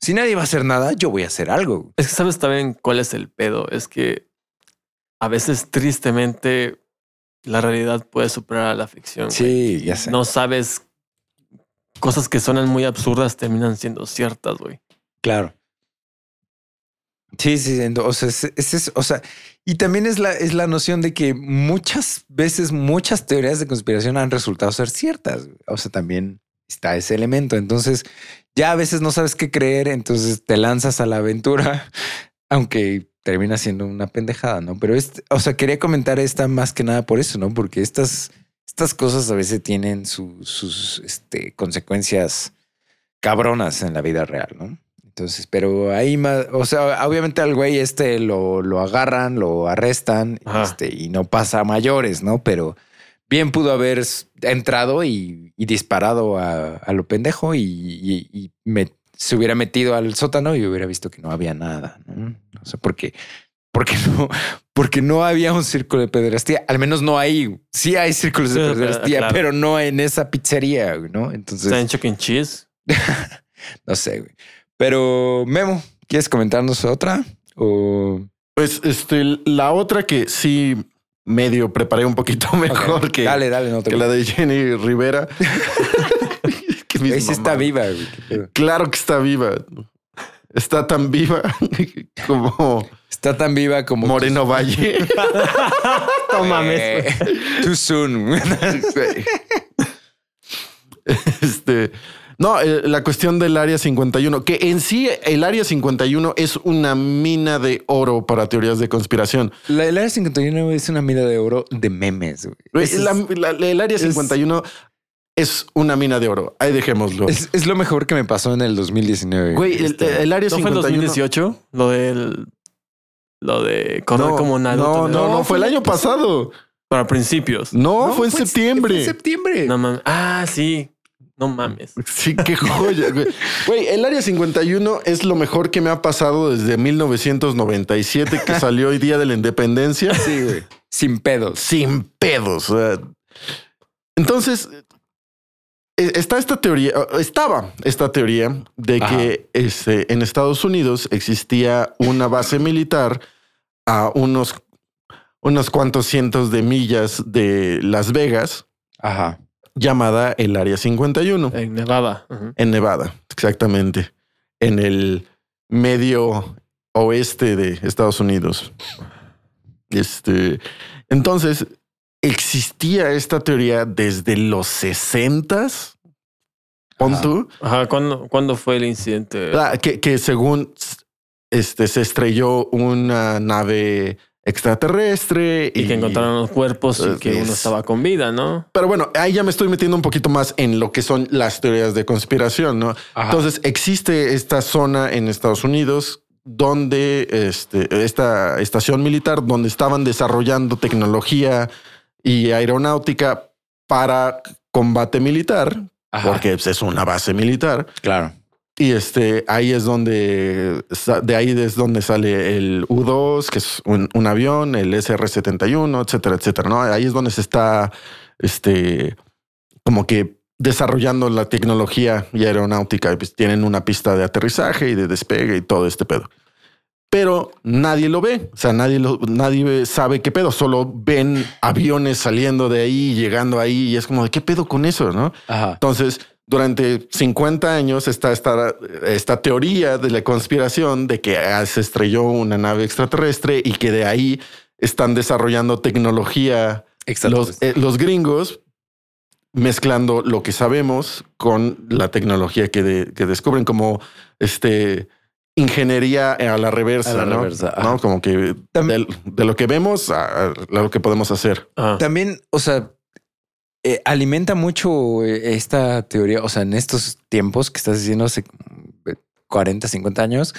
Si nadie va a hacer nada, yo voy a hacer algo. Es que sabes también cuál es el pedo. Es que a veces, tristemente, la realidad puede superar a la ficción. Sí, ya sé. No sabes cosas que suenan muy absurdas terminan siendo ciertas, güey. Claro. Sí, sí, o sea, es- es- o sea, y también es la, es la noción de que muchas veces muchas teorías de conspiración han resultado ser ciertas. O sea, también está ese elemento. Entonces, ya a veces no sabes qué creer, entonces te lanzas a la aventura, [LAUGHS] aunque termina siendo una pendejada, ¿no? Pero es, o sea, quería comentar esta más que nada por eso, ¿no? Porque estas, estas cosas a veces tienen su- sus este, consecuencias cabronas en la vida real, ¿no? Entonces, pero ahí más, o sea, obviamente al güey este lo, lo agarran, lo arrestan Ajá. este, y no pasa a mayores, ¿no? Pero bien pudo haber entrado y, y disparado a, a lo pendejo y, y- y me- se hubiera metido al sótano y hubiera visto que no había nada, ¿no? O sea, porque, porque [LAUGHS] no, porque no había un círculo de pederastía, al menos no hay, sí hay círculos de Sí, [LAUGHS] pederastía, claro. pero no en esa pizzería, güey, ¿no? Entonces... Está en Chuck E. Cheese. [LAUGHS] No sé, güey. Pero Memo, ¿quieres comentarnos otra? O pues este, la otra que sí medio preparé un poquito [LAUGHS] mejor que, dale, dale, no te que la de Jenny Rivera. [LAUGHS] Que Ahí sí está viva, güey. Claro que está viva. Está tan viva [LAUGHS] como Está tan viva como Moreno Valle. No mames. Eh, too soon. Este, no, eh, la cuestión del área 51, que en sí el área 51 es una mina de oro para teorías de conspiración. La, el área 51 es una mina de oro de memes, güey. Es, la- la- el área 51 es una mina de oro. Ahí dejémoslo. es- es lo mejor que me pasó en el 2019. Güey, el, Este, el área ¿No fue en 51. 2018? Lo del. Lo de correr No, como Naruto. no, no, no, fue el año pasado. Para principios. No, no, fue en fue septiembre. Fue en septiembre. No mames. Ah, sí. No mames. [LAUGHS] Sí, qué joya. Güey. Güey, el área 51 es lo mejor que me ha pasado desde 1997 que salió el Día de la Independencia. Sí, güey. Sin pedos. sin pedos. Entonces, eh, está esta teoría, estaba esta teoría de Ajá. que este, en Estados Unidos existía una base militar a unos, unos cuantos cientos de millas de Las Vegas Ajá. Llamada el Área 51 En Nevada. En Nevada, exactamente, en el medio oeste de Estados Unidos. Este, entonces, existía esta teoría desde los 60s. Pon Ajá. tú, Ajá. ¿Cuándo, ¿Cuándo fue el incidente? ah, que, que según este, se estrelló una nave extraterrestre y que encontraron los cuerpos y que Es- uno estaba con vida, ¿no? Pero bueno, ahí ya me estoy metiendo un poquito más en lo que son las teorías de conspiración, ¿no? Ajá. Entonces, existe esta zona en Estados Unidos donde este, esta estación militar donde estaban desarrollando tecnología y aeronáutica para combate militar, Ajá. porque pues, es una base militar. Claro. Y este ahí es donde de ahí es donde sale el U2, que es un, un avión, el SR-71, etcétera, etcétera. ¿no? Ahí es donde se está este como que desarrollando la tecnología y aeronáutica. Y, pues, tienen una pista de aterrizaje y de despegue y todo este pedo. Pero nadie lo ve, o sea, nadie lo, nadie sabe qué pedo, solo ven aviones saliendo de ahí, llegando ahí, y es como qué pedo con eso, ¿no? Ajá. Entonces, durante 50 años está esta, esta teoría de la conspiración de que ah, se estrelló una nave extraterrestre y que de ahí están desarrollando tecnología los, eh, los, gringos mezclando lo que sabemos con la tecnología que, descubren como este ingeniería a la reversa, ¿no? Como que de, lo que vemos a, lo que podemos hacer. También, o sea, eh, alimenta mucho eh, esta teoría, o sea, en estos tiempos que estás diciendo hace 40, 50 años,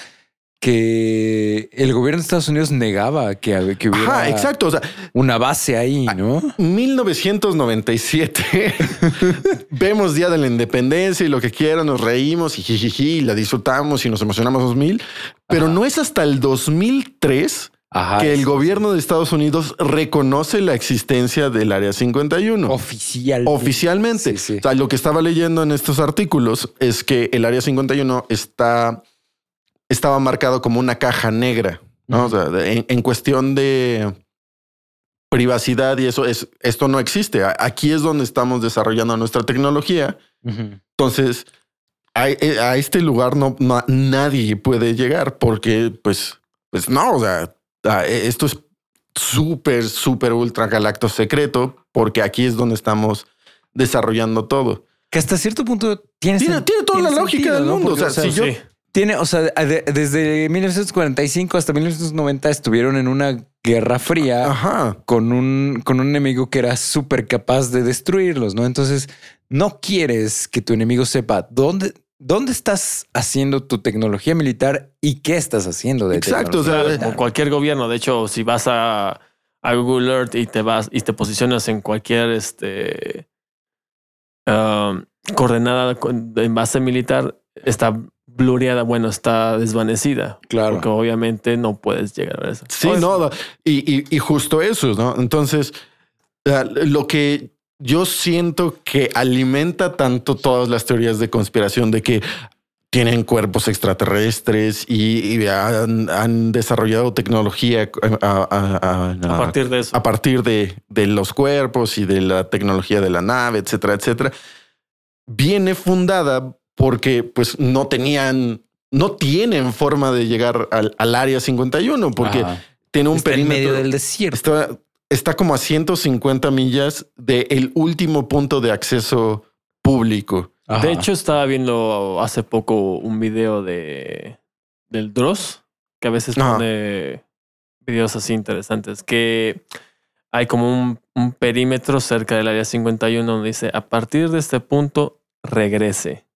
que el gobierno de Estados Unidos negaba que, que hubiera exacto, una base ahí, ¿no? 1997 [LAUGHS] vemos Día de la Independencia y lo que quieran, nos reímos y jijiji, la disfrutamos y nos emocionamos 2000, pero no es hasta el 2003 que el gobierno de Estados Unidos reconoce la existencia del Área 51. Oficial. Oficialmente. O sea, lo que estaba leyendo en estos artículos es que el Área 51 está, estaba marcado como una caja negra, ¿no? O sea, en, cuestión de privacidad y eso es esto no existe. Aquí es donde estamos desarrollando nuestra tecnología. Entonces, a, este lugar no, no, nadie puede llegar porque, pues, pues no, o sea, esto es súper, súper ultra galacto secreto, porque aquí es donde estamos desarrollando todo. Que hasta cierto punto tiene, tiene, toda la lógica del mundo. o sea, si yo tiene, o sea, desde 1945 hasta 1990 estuvieron en una guerra fría con un con un enemigo que era súper capaz de destruirlos, ¿no? Entonces, no quieres que tu enemigo sepa dónde ¿Dónde estás haciendo tu tecnología militar y qué estás haciendo de Exacto, o sea, cualquier gobierno. De hecho, si vas a, Google Earth y te vas y te posicionas en cualquier este um, coordenada en base militar, está blureada, bueno, está desvanecida. Claro. Porque obviamente no puedes llegar a eso. Sí, no, y, y justo eso, ¿no? Entonces, lo que yo siento que alimenta tanto todas las teorías de conspiración de que tienen cuerpos extraterrestres y, han, desarrollado tecnología eh, a, partir de eso. A partir de, los cuerpos y de la tecnología de la nave, etcétera, etcétera. Viene fundada porque pues no tenían, no tienen forma de llegar al, área 51 porque tiene un perímetro. En medio del desierto está como a 150 millas del último punto de acceso público. De hecho, estaba viendo hace poco un video de del Dross, que a veces pone videos así interesantes, que hay como un, un, perímetro cerca del área 51 donde dice, a partir de este punto, regrese.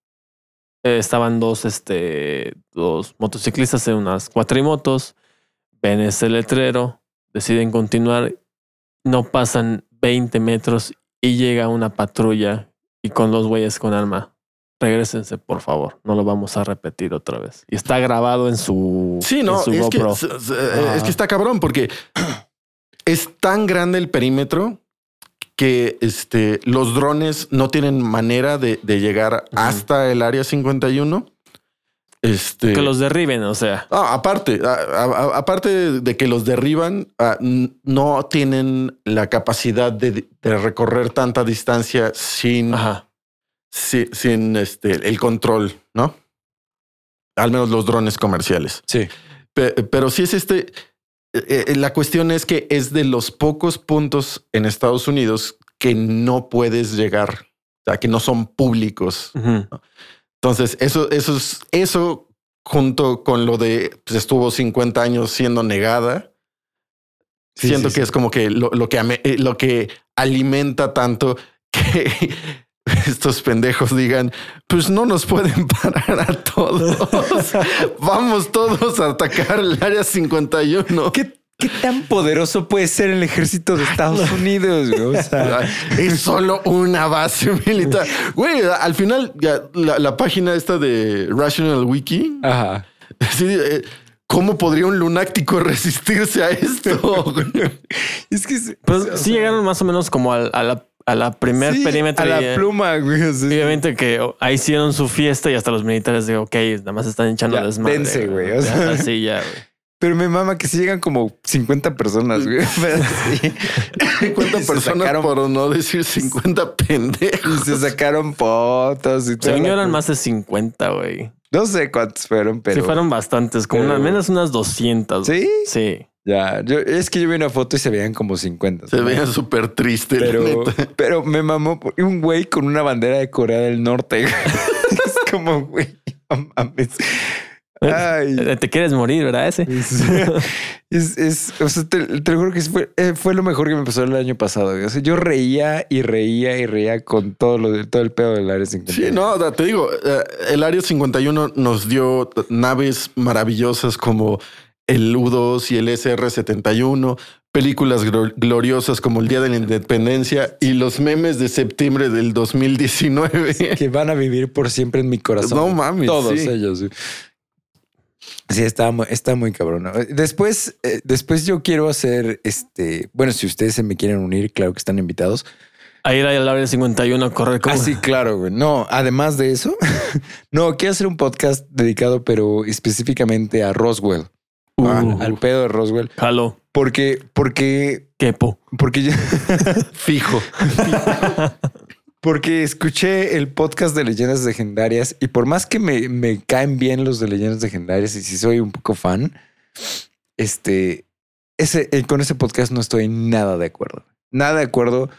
Eh, estaban dos, este, dos motociclistas en unas cuatrimotos, ven ese letrero, deciden continuar no pasan 20 metros y llega una patrulla y con los güeyes con arma. Regrésense, por favor. No lo vamos a repetir otra vez. Y está grabado en su, sí, no, es Que, es que está cabrón porque es tan grande el perímetro que este, los drones no tienen manera de, llegar hasta el área 51 este, que los derriben, o sea. Ah, aparte, aparte de que los derriban, ah, no tienen la capacidad de, recorrer tanta distancia sin, sin, este, el control, ¿no? Al menos los drones comerciales. Sí. pero si es este. Eh, eh, la cuestión es que es de los pocos puntos en Estados Unidos que no puedes llegar, o sea, que no son públicos. Entonces, eso, eso es eso junto con lo de pues, estuvo 50 años siendo negada. siento que es como que lo, que eh, lo que alimenta tanto que [LAUGHS] estos pendejos digan, pues no nos pueden [LAUGHS] parar a todos. [LAUGHS] Vamos todos a atacar el área 51. ¿Qué ¿Qué tan poderoso puede ser el ejército de Estados [LAUGHS] Unidos? [LAUGHS] es solo una base [LAUGHS] militar. Güey, al final, la, página esta de Rational Wiki. Ajá. Eh, ¿Cómo podría un lunático resistirse a esto? es que pues, sí llegaron más o menos como a, la a la primer perímetro. A la pluma, güey. Obviamente que ahí hicieron su fiesta y hasta los militares de ok, nada más están echando ya, desmadre. güey. así ya, güey. Pero me mama que si llegan como 50 personas, güey. [LAUGHS] 50 personas por no decir [LAUGHS] 50 pendejos. Y se sacaron fotos y todo. eran más de 50, güey. No sé cuántos fueron, pero. Sí, fueron bastantes, como al menos unas 200. ¿Sí? Sí. Ya, yo, es que yo vi una foto y se veían como 50. Se veían súper tristes. Pero, pero me mamó un güey con una bandera de Corea del Norte. [LAUGHS] es como, güey, mames. Ay. [LAUGHS] Te quieres morir, ¿verdad? Ese. [LAUGHS] Es, es, o sea, te, lo juro que fue, eh, fue, lo mejor que me pasó el año pasado. O sea, yo reía y reía y reía con todo lo de, todo el pedo del Área 51. Sí, no, te digo, eh, el Área 51 nos dio naves maravillosas como el U2 y el SR-71, películas gloriosas como el Día de la Independencia y los memes de septiembre del 2019. Que van a vivir por siempre en mi corazón. No mames. Todos ellos. Sí, está, está muy cabrón. Después, eh, después yo quiero hacer este. Bueno, si ustedes se me quieren unir, claro que están invitados. A ir al área 51 a correr como. Ah, sí, claro, güey. No, además de eso, [LAUGHS] no, quiero hacer un podcast dedicado, pero específicamente a Roswell. Uh. al, pedo de Roswell. Jalo. Porque, porque. Quepo. Porque ya. [LAUGHS] Fijo. [LAUGHS] Porque escuché el podcast de leyendas legendarias y por más que me, caen bien los de leyendas legendarias y si soy un poco fan, este, ese, con ese podcast no estoy nada de acuerdo. Nada de acuerdo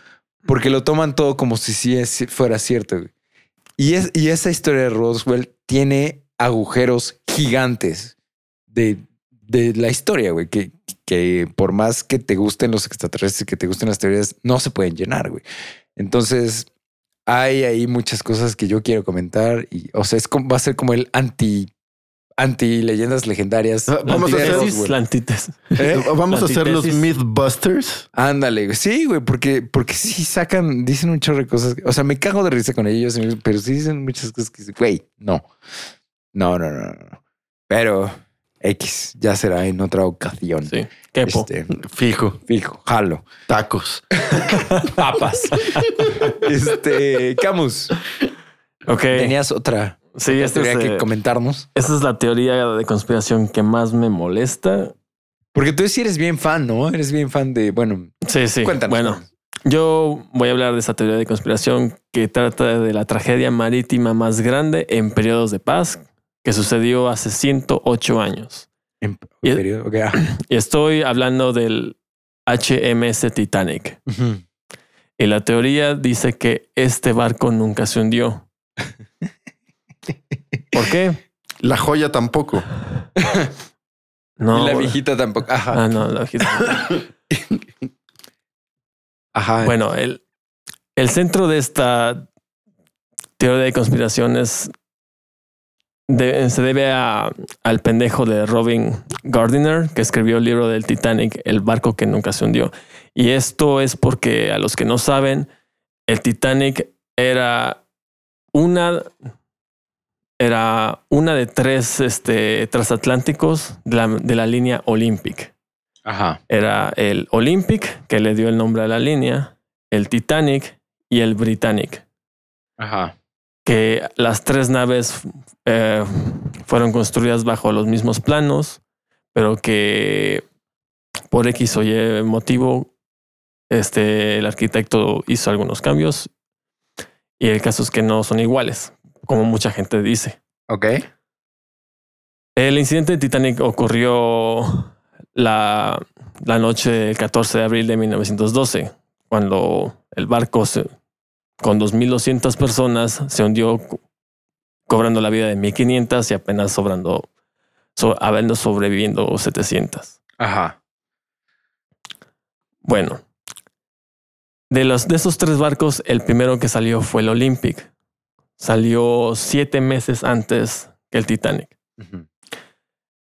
porque lo toman todo como si sí fuera cierto. Y, es, y esa historia de Roswell tiene agujeros gigantes de, de la historia, güey, que, que por más que te gusten los extraterrestres, que te gusten las teorías, no se pueden llenar, güey. Entonces, hay ahí muchas cosas que yo quiero comentar y, o sea, es como, va a ser como el anti anti leyendas legendarias. Ah, vamos a hacer ¿Eh? Vamos a hacer los Mythbusters. Ándale, sí, güey, porque, porque sí sacan, dicen un chorro de cosas. O sea, me cago de risa con ellos, pero sí dicen muchas cosas que, güey, no, no, no, no, no. Pero X ya será en otra ocasión. Sí. Este, fijo. Fijo. Jalo. Tacos. [LAUGHS] Papas. este, Camus. Ok. Tenías otra. Sí, esta teoría que eh, comentarnos. Esa es la teoría de conspiración que más me molesta. Porque tú sí eres bien fan, ¿no? Eres bien fan de, bueno. Sí, sí. Cuéntanos. Bueno, yo voy a hablar de esa teoría de conspiración que trata de la tragedia marítima más grande en periodos de paz que sucedió hace 108 años. En y, ah. [CLEARS THROAT] y estoy hablando del HMS Titanic. Y la teoría dice que este barco nunca se hundió. ¿Por qué? La joya tampoco. No. Y la viejita tampoco. Ajá. Ah, no, la viejita. Ajá. Bueno, el, el centro de esta teoría de conspiraciones se debe al pendejo de Robin Gardiner, que escribió el libro del Titanic, El barco que nunca se hundió. Y esto es porque, a los que no saben, el Titanic era una, era una de tres este, transatlánticos de la, de la línea Olympic. Ajá. Era el Olympic, que le dio el nombre a la línea, el Titanic y el Britannic. Ajá que las tres naves eh, fueron construidas bajo los mismos planos, pero que por X o Y motivo, este, el arquitecto hizo algunos cambios y el caso es que no son iguales, como mucha gente dice. Ok. El incidente de Titanic ocurrió la, la noche del 14 de abril de 1912, cuando el barco se, con 2.200 personas, se hundió cobrando la vida de 1.500 y apenas sobrando, habiendo sobreviviendo 700. Ajá. Bueno, de, los, de esos tres barcos, el primero que salió fue el Olympic. Salió siete meses antes que el Titanic.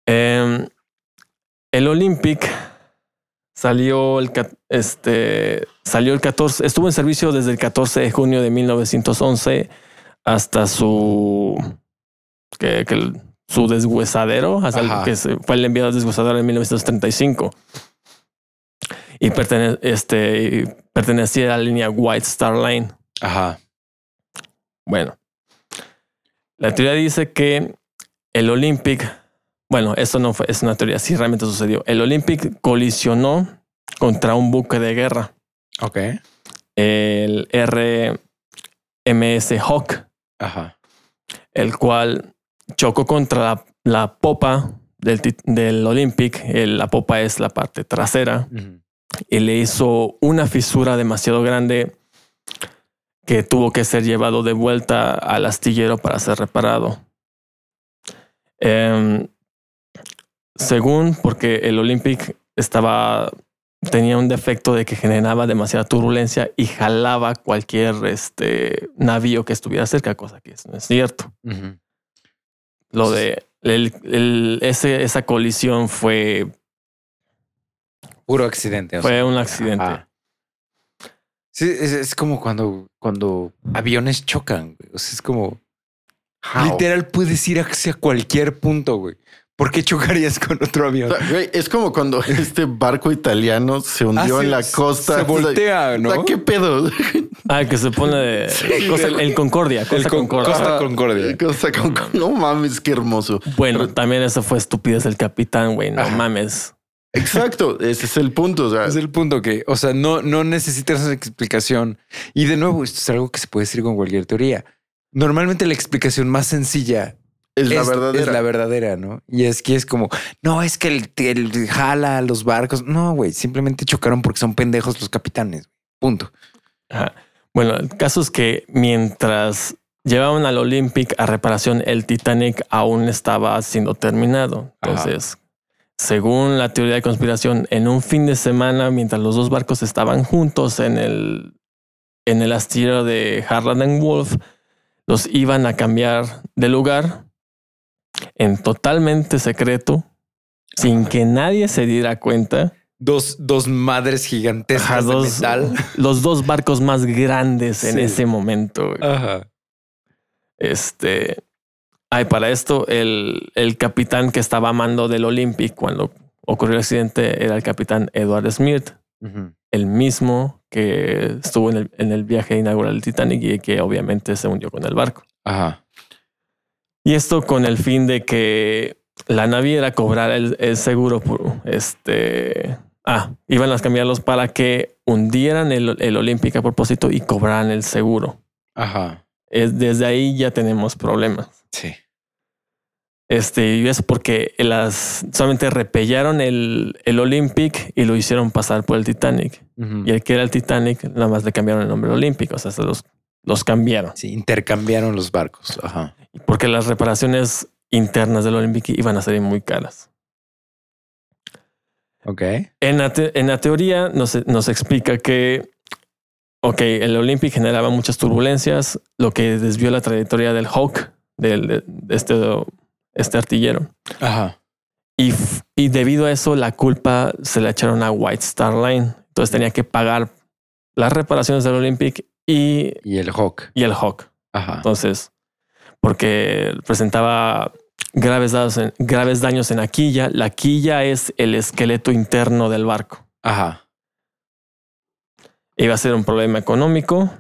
Em, el Olympic Salió el, este, salió el 14, estuvo en servicio desde el 14 de junio de 1911 hasta su, que, su deshuesadero, hasta que fue el enviado deshuesadero en 1935. Y este, pertenecía a la línea White Star Line. Ajá. Bueno, la teoría dice que el Olympic bueno, esto no fue, es una teoría, sí realmente sucedió. El Olympic colisionó contra un buque de guerra. Ok. El RMS Hawk, Ajá. el cual chocó contra la, la popa del, del Olympic. El- la popa es la parte trasera y le hizo una fisura demasiado grande que tuvo que ser llevado de vuelta al astillero para ser reparado. Em, según, porque el Olympic estaba tenía un defecto de que generaba demasiada turbulencia y jalaba cualquier este navío que estuviera cerca, cosa que no es cierto. Lo de el- el- ese, esa colisión fue, Puro accidente. o sea. fue un accidente. Ajá. Sí, es, es como cuando, cuando aviones chocan. güey. O sea, es como How? literal puedes ir hacia cualquier punto, güey. ¿Por qué chocarías con otro O avión? sea, güey, es como cuando [LAUGHS] este barco italiano se hundió Ah, en la costa. Se voltea, O ¿no? sea, ¿Qué pedo? Ah, que se pone de [LAUGHS] Costa- el Concordia, Costa El con- Concordia. Costa Concordia. Costa No mames, qué hermoso. Bueno, también eso fue estupidez del capitán, güey. No mames. Exacto, ese es el punto. O sea, Es el punto que, o sea, no, no necesitas una explicación. Y de nuevo, esto es algo que se puede decir con cualquier teoría. Normalmente la explicación más sencilla es la verdadera. es la verdadera, ¿no? Y es que es como, no, es que el, el jala a los barcos. No, güey, simplemente chocaron porque son pendejos los capitanes. Punto. Ajá. Bueno, el caso es que mientras llevaban al Olympic a reparación, el Titanic aún estaba siendo terminado. Entonces, según la teoría de conspiración, en un fin de semana, mientras los dos barcos estaban juntos en el, en el astillero de Harland and Wolff, los iban a cambiar de lugar en totalmente secreto, sin que nadie se diera cuenta. Dos, dos madres gigantescas Ajá, de dos- metal. [LAUGHS] los dos barcos más grandes en Sí. ese momento. Ajá. Este. Ay, para esto, el, el capitán que estaba a mando del Olympic cuando ocurrió el accidente era el capitán Edward Smith, el mismo que estuvo en el, en el viaje inaugural del Titanic y que obviamente se hundió con el barco. Ajá. Y esto con el fin de que la naviera cobrara el, el seguro por este. Ah, iban a cambiarlos para que hundieran el, el Olympic a propósito y cobraran el seguro. Ajá. Es, desde ahí ya tenemos problemas. Sí. Este, y es porque las solamente repellaron el, el Olympic y lo hicieron pasar por el Titanic. Y el que era el Titanic, nada más le cambiaron el nombre Olympic. O sea, se los, los cambiaron. Sí, intercambiaron los barcos. Ajá. Porque las reparaciones internas del Olympic iban a ser muy caras. Ok. En la, te- en la teoría nos, nos explica que, ok, el Olympic generaba muchas turbulencias, lo que desvió la trayectoria del Hawk, del, de, de este, este artillero. Ajá. Y, y debido a eso, la culpa se la echaron a White Star Line. Entonces tenía que pagar las reparaciones del Olympic y, Y el Hawk. y el Hawk. Ajá. Entonces, porque presentaba graves daños, en, graves daños en la quilla. La quilla es el esqueleto interno del barco. Ajá. Iba a ser un problema económico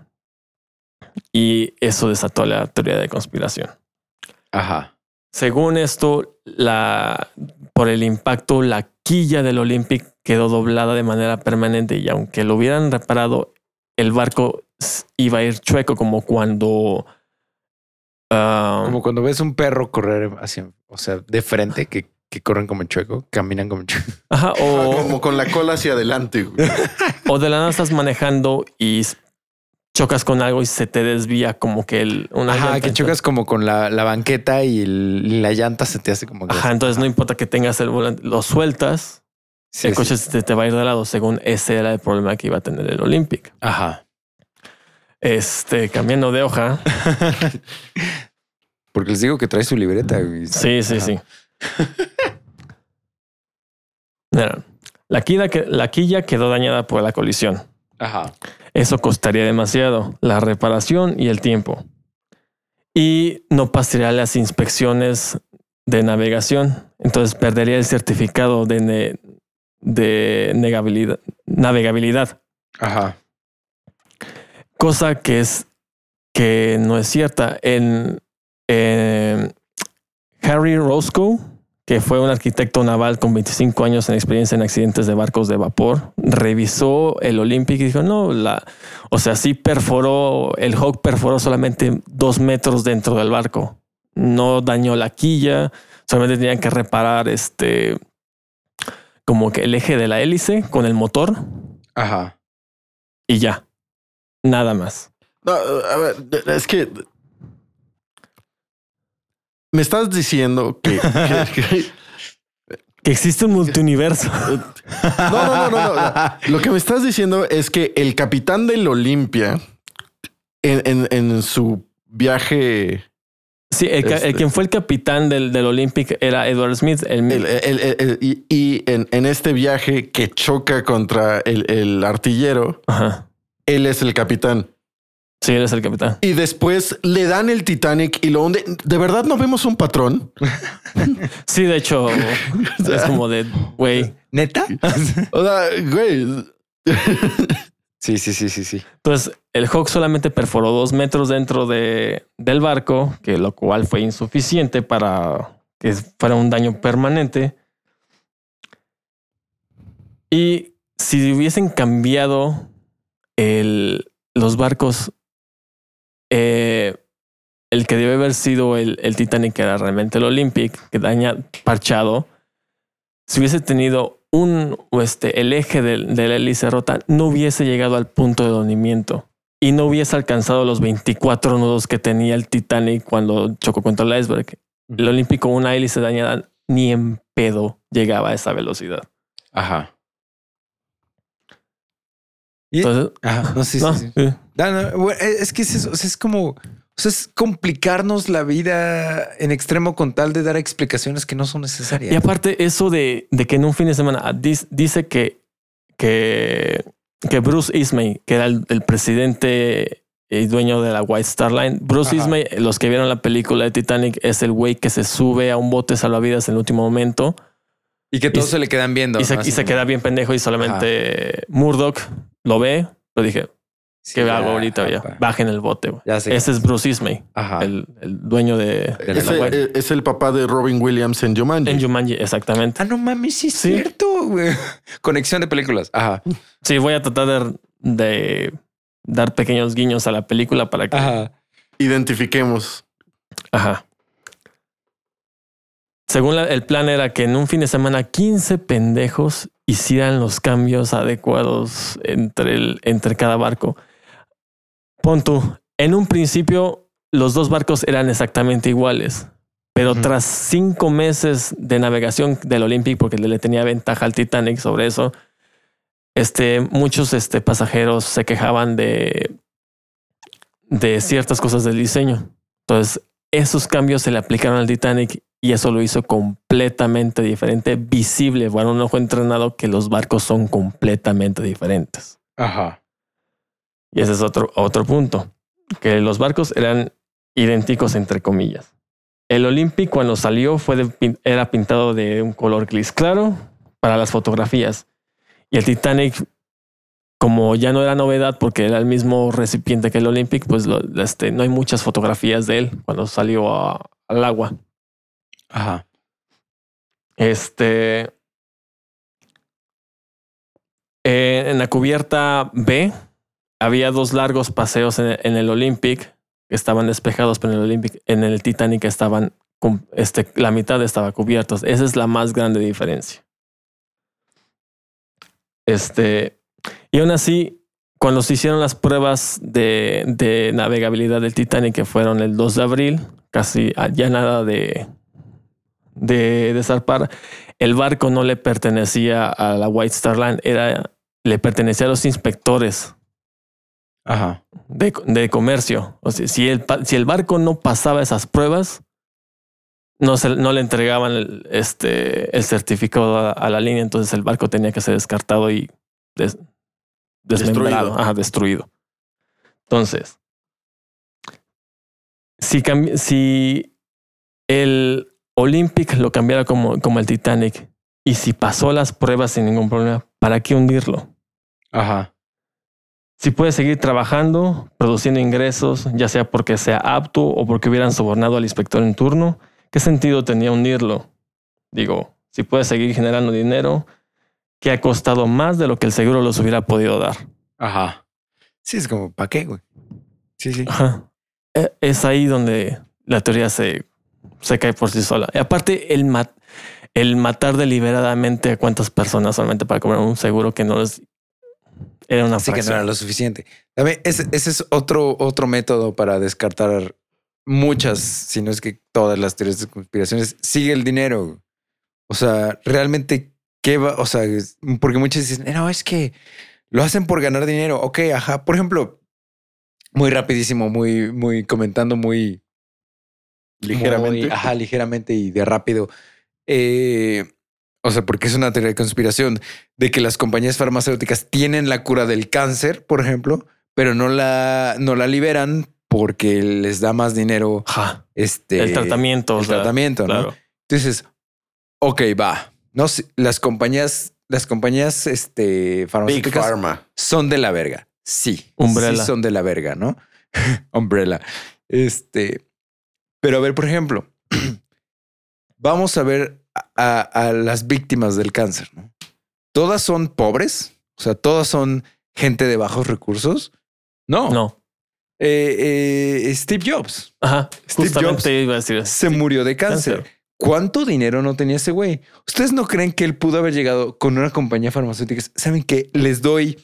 y eso desató la teoría de conspiración. Ajá. Según esto, la, por el impacto, la quilla del Olympic quedó doblada de manera permanente y aunque lo hubieran reparado, el barco iba a ir chueco como cuando... ah, Como cuando ves un perro correr hacia, o sea, de frente, que, que corren como chueco, caminan como chueco. ajá, o, [LAUGHS] Como con la cola hacia adelante. güey. o de la nada estás manejando y chocas con algo y se te desvía como que el, una Ajá, llanta. que chocas como con la, la banqueta y, el- y la llanta se te hace como que. Ajá, entonces no importa que tengas el volante, lo sueltas, Sí, el sí. coche se te va a ir de lado. Según ese era el problema que iba a tener el Olympic. Ajá. Este, cambiando de hoja. [LAUGHS] Porque les digo que trae su libreta. güey. Sí, sí, Ajá. sí. Mira, la quilla, que- la quilla quedó dañada por la colisión. Ajá. Eso costaría demasiado, la reparación y el tiempo. Y no pasaría las inspecciones de navegación. Entonces perdería el certificado de, ne- de negabilidad, navegabilidad. Ajá. Cosa que es que no es cierta. En, en Harry Roscoe, que fue un arquitecto naval con 25 años en experiencia en accidentes de barcos de vapor, revisó el Olympic y dijo, no, la, o sea, sí perforó, el Hawk perforó solamente dos metros dentro del barco. No dañó la quilla, solamente tenían que reparar este, como que el eje de la hélice con el motor. Ajá. Y ya, nada más. No, a ver, es que me estás diciendo que, [LAUGHS] que, existe un multiuniverso. [LAUGHS] No, no, no, no, Lo que me estás diciendo es que el capitán del Olimpia en, en, su viaje. Sí, el, este quien fue el capitán del, del Olympic era Edward Smith. El, y, en, en, este viaje que choca contra el, artillero, él es el capitán. Sí, él es el capitán. Y después le dan el Titanic y lo hunde. ¿De verdad no vemos un patrón? [LAUGHS] sí, de hecho, es como de, güey. ¿Neta? [LAUGHS] o sea, güey. [LAUGHS] sí, sí, sí, sí, sí. Entonces, el Hawk solamente perforó dos metros dentro de, del barco, que lo cual fue insuficiente para que fuera un daño permanente. Y si hubiesen cambiado el, los barcos eh, el que debe haber sido el, el, Titanic era realmente el Olympic, que daña parchado. Si hubiese tenido un, este, el eje de, de la hélice rota, no hubiese llegado al punto de hundimiento y no hubiese alcanzado los 24 nudos que tenía el Titanic cuando chocó contra el iceberg. El Olympic con una hélice dañada ni en pedo llegaba a esa velocidad. Ajá. Entonces, ajá, no, sí, sí, sí. Eh, es que es, eso, es como es complicarnos la vida en extremo con tal de dar explicaciones que no son necesarias. Y aparte, eso de, que en un fin de semana ah, dice, que, que, que Bruce Ismay, que era el, presidente y dueño de la White Star Line, Bruce Ismay, los que vieron la película de Titanic, es el güey que se sube a un bote salvavidas en el último momento. Y que todos se le quedan viendo. Y, se, queda bien pendejo y solamente Murdoch lo ve. Lo dije, ¿Qué hago ahorita? Ya, bajen el bote. Ese es Bruce Ismay, el, dueño de. Eh, es el papá de Robin Williams en Jumanji. En Jumanji, exactamente. Ah, no mames, sí es cierto. [LAUGHS] Conexión de películas. Ajá. Sí, voy a tratar de, dar pequeños guiños a la película para que identifiquemos. Ajá. Según el plan era que en un fin de semana 15 pendejos hicieran los cambios adecuados entre, el, entre cada barco. Pon en un principio los dos barcos eran exactamente iguales, pero tras cinco meses de navegación del Olympic, porque le tenía ventaja al Titanic sobre eso, este, muchos este, pasajeros se quejaban de, de ciertas cosas del diseño. Entonces, esos cambios se le aplicaron al Titanic y eso lo hizo completamente diferente, visible para un ojo entrenado que los barcos son completamente diferentes. Ajá. Y ese es otro, otro punto, que los barcos eran idénticos entre comillas. El Olympic cuando salió fue era pintado de un color gris claro para las fotografías. Y el Titanic, como ya no era novedad porque era el mismo recipiente que el Olympic, pues este, no hay muchas fotografías de él cuando salió al agua. Ajá. Este. Eh, en la cubierta B había dos largos paseos en, el Olympic que estaban despejados, pero en el Olympic, en el Titanic estaban, este, la mitad estaba cubierta. Esa es la más grande diferencia. Este, y aún así, cuando se hicieron las pruebas de, de navegabilidad del Titanic, que fueron el 2 de abril, casi ya nada de, de, de zarpar, el barco no le pertenecía a la White Star Line, era, le pertenecía a los inspectores Ajá. De, comercio. O sea, si el, si el barco no pasaba esas pruebas, no, se, no le entregaban el, este, el certificado a, la línea, entonces el barco tenía que ser descartado y desmembrado, destruido. destruido. Entonces, si, si el Olympic lo cambiara como, como el Titanic y si pasó las pruebas sin ningún problema, ¿para qué hundirlo? Ajá si puede seguir trabajando, produciendo ingresos, ya sea porque sea apto o porque hubieran sobornado al inspector en turno, ¿qué sentido tenía unirlo? Digo, si puede seguir generando dinero, que ha costado más de lo que el seguro los hubiera podido dar. Ajá. Sí, es como, ¿para qué, güey? Sí, sí. Ajá. E- Es ahí donde la teoría se, se cae por sí sola. Y aparte, el, mat- el matar deliberadamente a cuántas personas solamente para cobrar un seguro que no les era una Así que no era lo suficiente. También ese, ese es otro, otro método para descartar muchas, si no es que todas las teorías de conspiraciones. Sigue el dinero. O sea, realmente, ¿qué va? O sea, porque muchos dicen, no, es que lo hacen por ganar dinero. Ok, ajá. Por ejemplo, muy rapidísimo, muy, muy comentando, muy Ligeramente. muy- ajá, ligeramente y de rápido. Eh, o sea, porque es una teoría de conspiración de que las compañías farmacéuticas tienen la cura del cáncer, por ejemplo, pero no la, no la liberan porque les da más dinero Ajá. este, el tratamiento. o el sea, tratamiento, ¿no? Claro. Entonces, ok, va. No sé, las compañías, las compañías este, farmacéuticas Pharma. son de la verga. Sí. Umbrella. Sí son de la verga, ¿no? [LAUGHS] Umbrella. Este. Pero a ver, por ejemplo, [CLEARS THROAT] vamos a ver a, a las víctimas del cáncer, ¿no? Todas son pobres, o sea, todas son gente de bajos recursos. No. No. Eh, eh, Steve Jobs Ajá. Steve Jobs iba a decir eso. se murió de cáncer. cáncer. ¿Cuánto dinero no tenía ese güey? ¿Ustedes no creen que él pudo haber llegado con una compañía farmacéutica? ¿Saben que les doy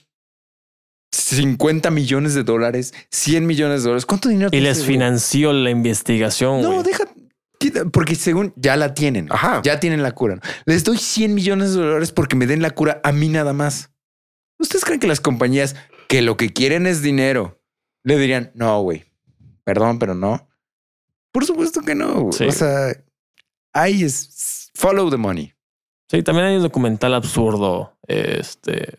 50 millones de dólares, 100 millones de dólares? ¿Cuánto dinero Y les financió la investigación. No, güey. deja, porque según ya la tienen, Ajá. ya tienen la cura. Les doy 100 millones de dólares porque me den la cura a mí nada más. ¿Ustedes creen que las compañías que lo que quieren es dinero le dirían, no, güey, perdón, pero no? Por supuesto que no. Sí. O sea, ahí es follow the money. Sí, también hay un documental absurdo este,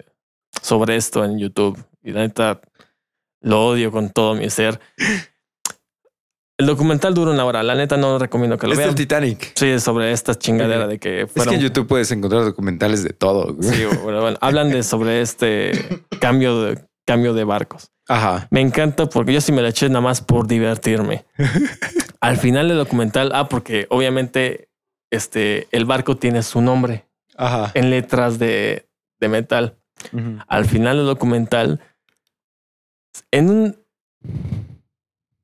sobre esto en YouTube. Y la neta lo odio con todo mi ser. El documental dura una hora. La neta no recomiendo que lo Es vean. el Titanic. Sí, es sobre esta chingadera de que Es fueron. que en YouTube puedes encontrar documentales de todo. güey. Sí, bueno, bueno, hablan de sobre este cambio de cambio de barcos. Ajá. Me encanta porque yo sí me la eché nada más por divertirme. [LAUGHS] Al final del documental, ah, porque obviamente este el barco tiene su nombre Ajá. en letras de, de metal. Al final del documental, en un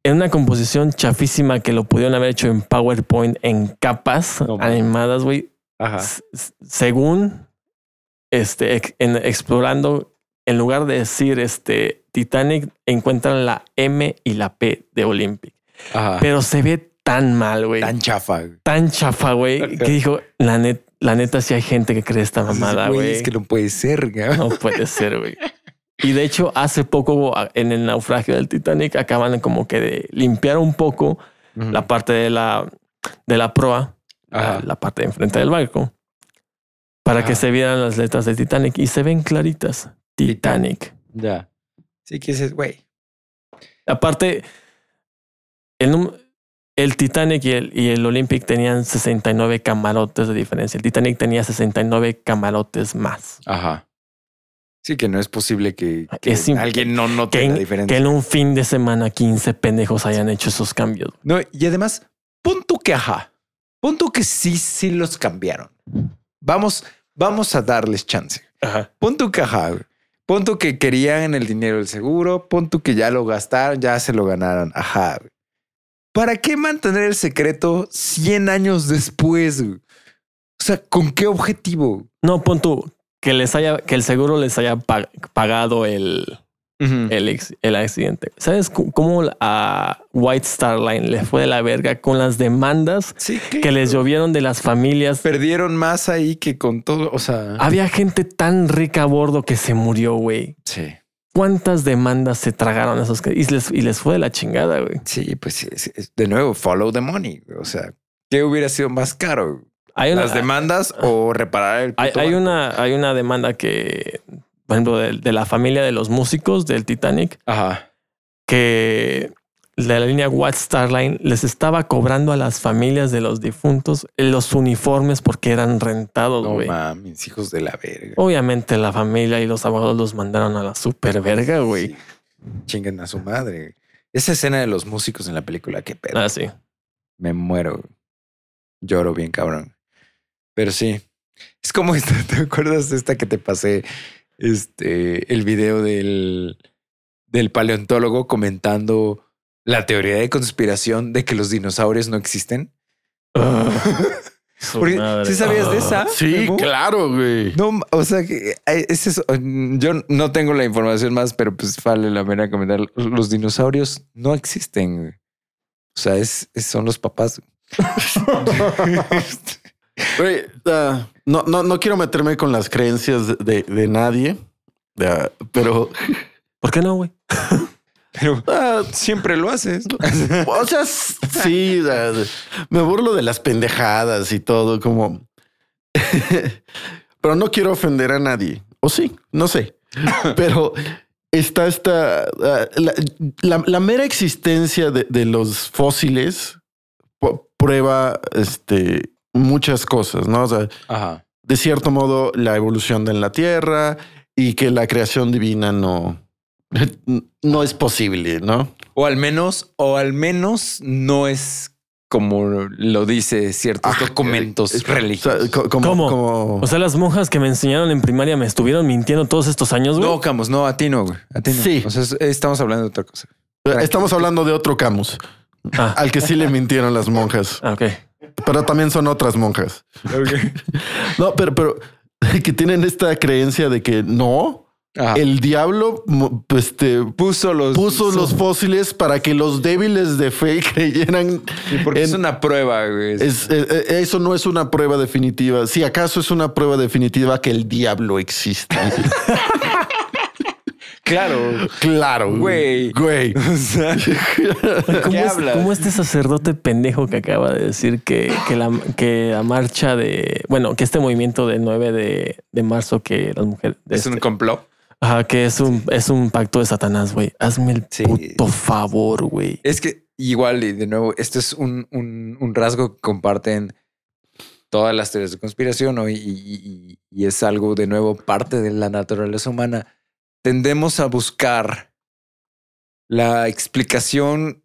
en una composición chafísima que lo pudieron haber hecho en PowerPoint en capas animadas, güey. Según este en explorando, en lugar de decir este Titanic, encuentran la M y la P de Olympic. Ajá. Pero se ve tan mal, güey. Tan chafa. Tan chafa, güey, que dijo, la, net, la neta, sí hay gente que cree esta mamada, Güey. Es que no puede ser. güey. No puede ser, güey. [LAUGHS] Y de hecho, hace poco en el naufragio del Titanic acaban como que de limpiar un poco la parte de la, de la proa, la, parte de enfrente del barco, para Ajá. que se vieran las letras de Titanic y se ven claritas. Titanic. Ya. Sí, que dices, güey. Aparte, el, el Titanic y el, y el Olympic tenían 69 camarotes de diferencia. El Titanic tenía 69 camarotes más. Ajá. Sí, que no es posible que, que Es im- alguien no note Que la en, diferencia. que en un fin de semana 15 pendejos hayan hecho esos cambios. No, y además, pon tú que ajá. Pon tú que sí, sí los cambiaron. Vamos, vamos a darles chance. Ajá. Pon tú que ajá. tú que querían el dinero del seguro. Pon tú que ya lo gastaron, ya se lo ganaron. Ajá. güey. ¿Para qué mantener el secreto 100 años después? güey? O sea, ¿con qué objetivo? No, pon tú que les haya, que el seguro les haya pa- pagado el, el, ex- el accidente. ¿Sabes cómo a White Star Line le fue de la verga con las demandas Sí, que les llovieron de las familias? perdieron más ahí que con todo. O sea, Había gente tan rica a bordo que se murió, güey. sí. ¿Cuántas demandas se tragaron esos que y les, y les fue de la chingada, güey? Sí, pues de nuevo, follow the money. O sea, ¿qué hubiera sido más caro? Hay una, ¿Las demandas o reparar el hay, hay una, hay una demanda que, por ejemplo, de, de la familia de los músicos del Titanic, Ajá. que de la línea White Star Line les estaba cobrando a las familias de los difuntos los uniformes porque eran rentados, No güey. mames, hijos de la verga. Obviamente la familia y los abogados los mandaron a la super verga, güey. Sí. Chinguen a su madre. Esa escena de los músicos en la película, qué pedo. Ah, sí. Me muero. Lloro bien, cabrón. Pero sí. Es como esta, [LAUGHS] ¿te acuerdas de esta que te pasé? Este, el video del, del paleontólogo comentando la teoría de conspiración de que los dinosaurios no existen. [LAUGHS] Porque, ¿Sí sabías de esa? Sí, claro, güey. No, o sea, que es eso. Yo no tengo la información más, pero pues vale la pena comentar. Los dinosaurios no existen. Güey. O sea, es, son los papás. Güey, [LAUGHS] uh, no, no, no quiero meterme con las creencias de, de nadie, uh, pero. ¿Por qué no, güey? [LAUGHS] Pero [LAUGHS] ah, siempre lo haces. o sea, sí, me burlo de las pendejadas y todo, como. [LAUGHS] Pero no quiero ofender a nadie. O sí, no sé. Pero está esta. Ah, la, mera existencia de, los fósiles prueba este, muchas cosas, ¿no? O sea, de cierto modo, la evolución de la Tierra y que la creación divina no, [LAUGHS] no es posible, ¿no? O al menos, o al menos no es como lo dice ciertos ah, documentos religiosos. ¿Cómo? O sea, las monjas que me enseñaron en primaria me estuvieron mintiendo todos estos años, güey. No, Camus, no, a ti no, güey. A ti no. Sí. O sea, estamos hablando de otra cosa. Estamos hablando de otro Camus. Ah. Al que sí le mintieron las monjas. Ah, ok. Pero también son otras monjas. [LAUGHS] no, pero, pero [LAUGHS] que tienen esta creencia de que no, el diablo este, puso, los, puso los fósiles para que los débiles de fe [LAUGHS] creyeran. porque es una prueba. Güey. Eh, eh, eso no es una prueba definitiva. Si acaso es una prueba definitiva que el diablo existe. [LAUGHS] Claro. Claro. Güey. Güey. [LAUGHS] ¿Cómo, este sacerdote pendejo que acaba de decir que, la, que la marcha de. Bueno, que este movimiento del 9 de, marzo que las mujeres. Es un este complot. Ajá, que es un, es un pacto de Satanás, güey. Hazme el puto favor, güey. Es que igual, y de nuevo, esto es un, rasgo que comparten todas las teorías de conspiración ¿no? y, es algo de nuevo parte de la naturaleza humana. Tendemos a buscar la explicación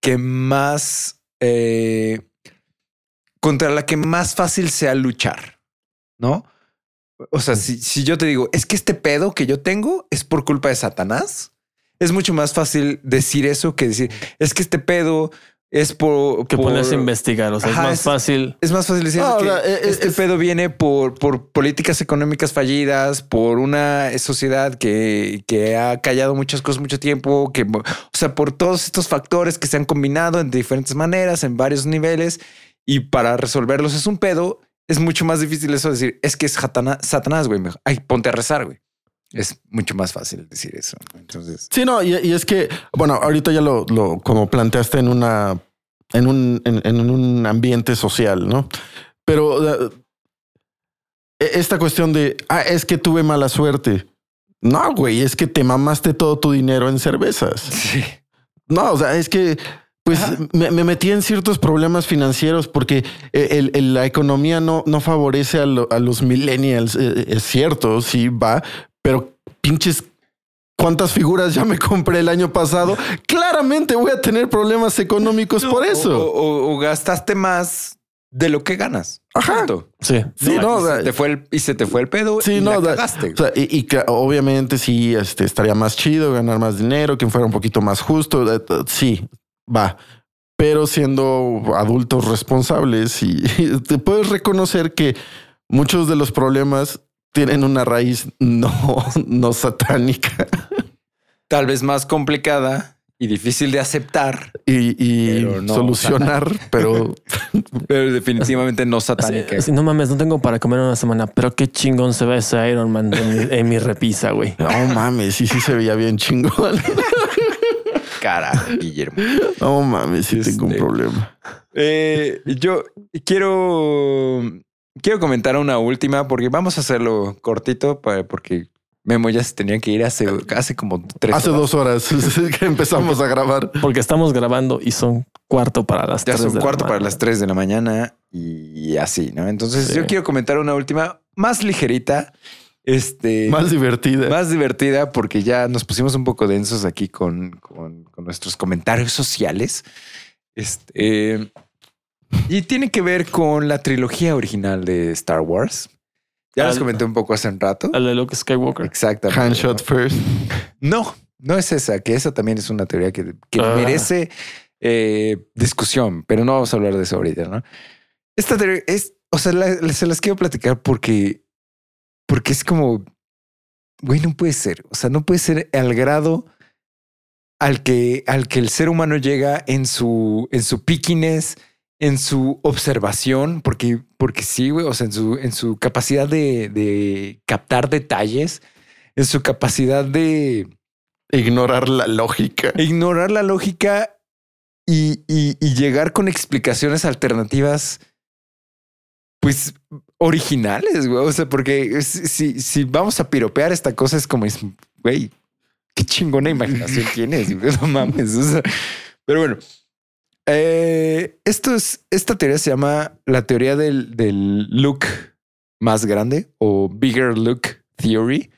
que más eh, contra la que más fácil sea luchar, ¿no? O sea, si, yo te digo, es que este pedo que yo tengo es por culpa de Satanás, es mucho más fácil decir eso que decir, es que este pedo es por... Que ponerse a investigar, o sea, es más fácil. Es más fácil decir que e, este pedo viene por, por políticas económicas fallidas, por una sociedad que, que ha callado muchas cosas mucho tiempo, que, o sea, por todos estos factores que se han combinado en diferentes maneras, en varios niveles, y para resolverlos es un pedo es mucho más difícil eso decir, es que es Satanás, güey. Ay, ponte a rezar, güey. Es mucho más fácil decir eso. Entonces, sí, no, y, es que, bueno, ahorita ya lo, lo como planteaste en una, en un, en, un ambiente social, no? Pero e, esta cuestión de, ah, es que tuve mala suerte. No, güey, es que te mamaste todo tu dinero en cervezas. Sí. No, o sea, es que pues me, metí en ciertos problemas financieros porque eh, la economía no, no favorece a, los millennials. Eh, es cierto, sí va, pero pinches cuántas figuras ya me compré el año pasado. [LAUGHS] Claramente voy a tener problemas económicos por eso. O, gastaste más de lo que ganas. Ajá. Sí. sí no, y, se te fue el, y se te fue el pedo. Sí, y no, ganaste. y, que obviamente sí, este, estaría más chido ganar más dinero, que fuera un poquito más justo. Eh, sí, va, pero siendo adultos responsables [LAUGHS] y, te puedes reconocer que muchos de los problemas tienen una raíz no, [LAUGHS] no satánica. Tal vez más complicada y difícil de aceptar y, solucionar, pero, [LAUGHS] pero definitivamente no satánica. no mames, no tengo para comer una semana, pero qué chingón se ve ese Iron Man en mi, repisa, güey. No mames, sí, sí se veía bien chingón cara, [LAUGHS] Guillermo. No mames, sí tengo un este, problema. Eh, yo quiero, quiero comentar una última porque vamos a hacerlo cortito porque Memo ya se tenía que ir hace, hace como tres Hace dos horas [LAUGHS] que empezamos a grabar. Porque estamos grabando y son cuarto para las ya son cuarto para las tres de la mañana y así, ¿no? Entonces yo quiero comentar una última más ligerita este, más divertida. Más divertida porque ya nos pusimos un poco densos aquí con, con, nuestros comentarios sociales. Este, Y tiene que ver con la trilogía original de Star Wars. Ya les comenté un poco hace un rato. El de Luke Skywalker. Exactamente. Handshot first. No, no es esa, que esa también es una teoría que, que ah. merece eh, discusión, pero no vamos a hablar de eso ahorita, ¿no? Esta teoría es, o sea, se las quiero platicar porque, porque es como, güey, no puede ser. O sea, no puede ser al grado al que, al que el ser humano llega en su, en su piquines, en su observación, porque, porque sí, güey, o sea, en su, en su capacidad de, de captar detalles, en su capacidad de ignorar la lógica. Ignorar la lógica y, y, y llegar con explicaciones alternativas, pues originales, güey. O sea, porque si, si vamos a piropear esta cosa, es como, güey, qué chingona imaginación [LAUGHS] tienes. No mames. pero bueno, eh, esto es, esta teoría se llama la teoría del, del look más grande o bigger look theory.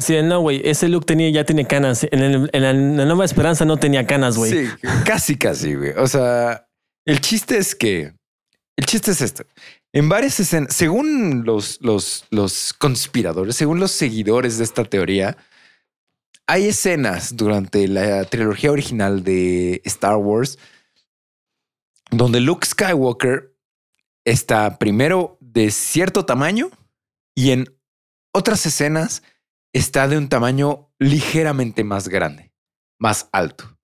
Sí, no, güey, ese look tenía, ya tiene canas. En, la, Nueva Esperanza no tenía canas, güey. Sí, casi, casi, güey. O sea, el chiste es que, el chiste es esto. En varias escenas, según los, los, los conspiradores, según los seguidores de esta teoría, hay escenas durante la trilogía original de Star Wars donde Luke Skywalker está primero de cierto tamaño y en otras escenas está de un tamaño ligeramente más grande, más alto.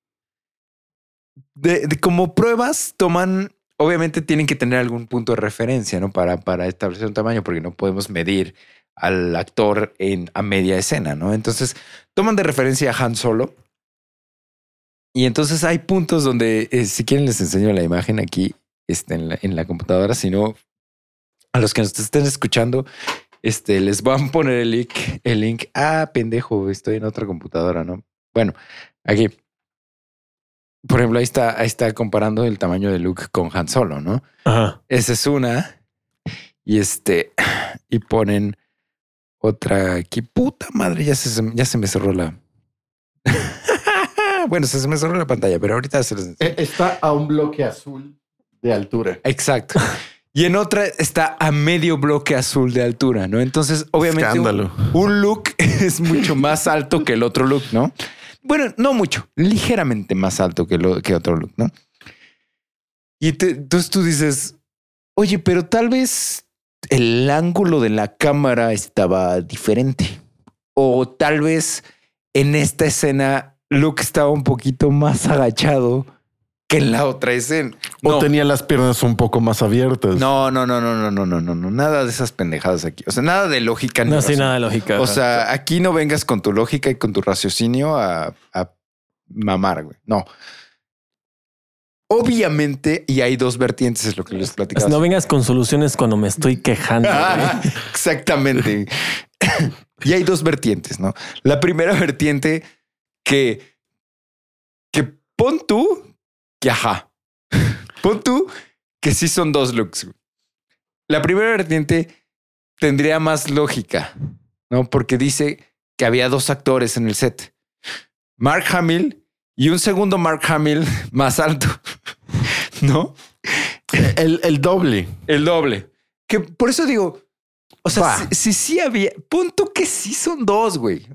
De, como pruebas toman, obviamente tienen que tener algún punto de referencia, ¿no? Para, para establecer un tamaño, porque no podemos medir al actor en, a media escena, ¿no? Entonces toman de referencia a Han Solo. Y entonces hay puntos donde, eh, si quieren, les enseño la imagen aquí este, en, la, en la computadora, si no, a los que nos estén escuchando, este, les voy a poner el link, el link. Ah, pendejo, estoy en otra computadora, ¿no? Bueno, aquí. Por ejemplo, ahí está, ahí está comparando el tamaño de Luke con Han Solo, ¿no? Ajá. Esa es una. Y este, y ponen otra aquí. Puta madre, ya se, ya se me cerró la. [LAUGHS] bueno, se, me cerró la pantalla, pero ahorita se les... E, está a un bloque azul de altura. Exacto. Y en otra está a medio bloque azul de altura, ¿no? Entonces, obviamente, un, look [LAUGHS] es mucho más alto que el otro look, ¿no? Bueno, no mucho, ligeramente más alto que, lo, que otro look, ¿no? Y entonces tú dices, oye, pero tal vez el ángulo de la cámara estaba diferente. O tal vez en esta escena Luke estaba un poquito más agachado que en la otra escena. O tenía las piernas un poco más abiertas. No, no, no, no, no, no, no, no, no, nada de esas pendejadas aquí. O sea, nada de lógica. No, sí, nada de lógica. O sea, aquí no vengas con tu lógica y con tu raciocinio a, a mamar, güey. No. Obviamente, y hay dos vertientes, es lo que les platicaba. No vengas con soluciones cuando me estoy quejando. [LAUGHS] Exactamente. y hay dos vertientes, ¿no? La primera vertiente que, que pon tú que ajá. Pon tú que sí son dos looks. La primera vertiente tendría más lógica, ¿no? Porque dice que había dos actores en el set. Mark Hamill y un segundo Mark Hamill [LAUGHS] más alto, [LAUGHS] ¿no? El, doble. El doble. Que por eso digo, o sea, si, sí había, punto que sí son dos, güey.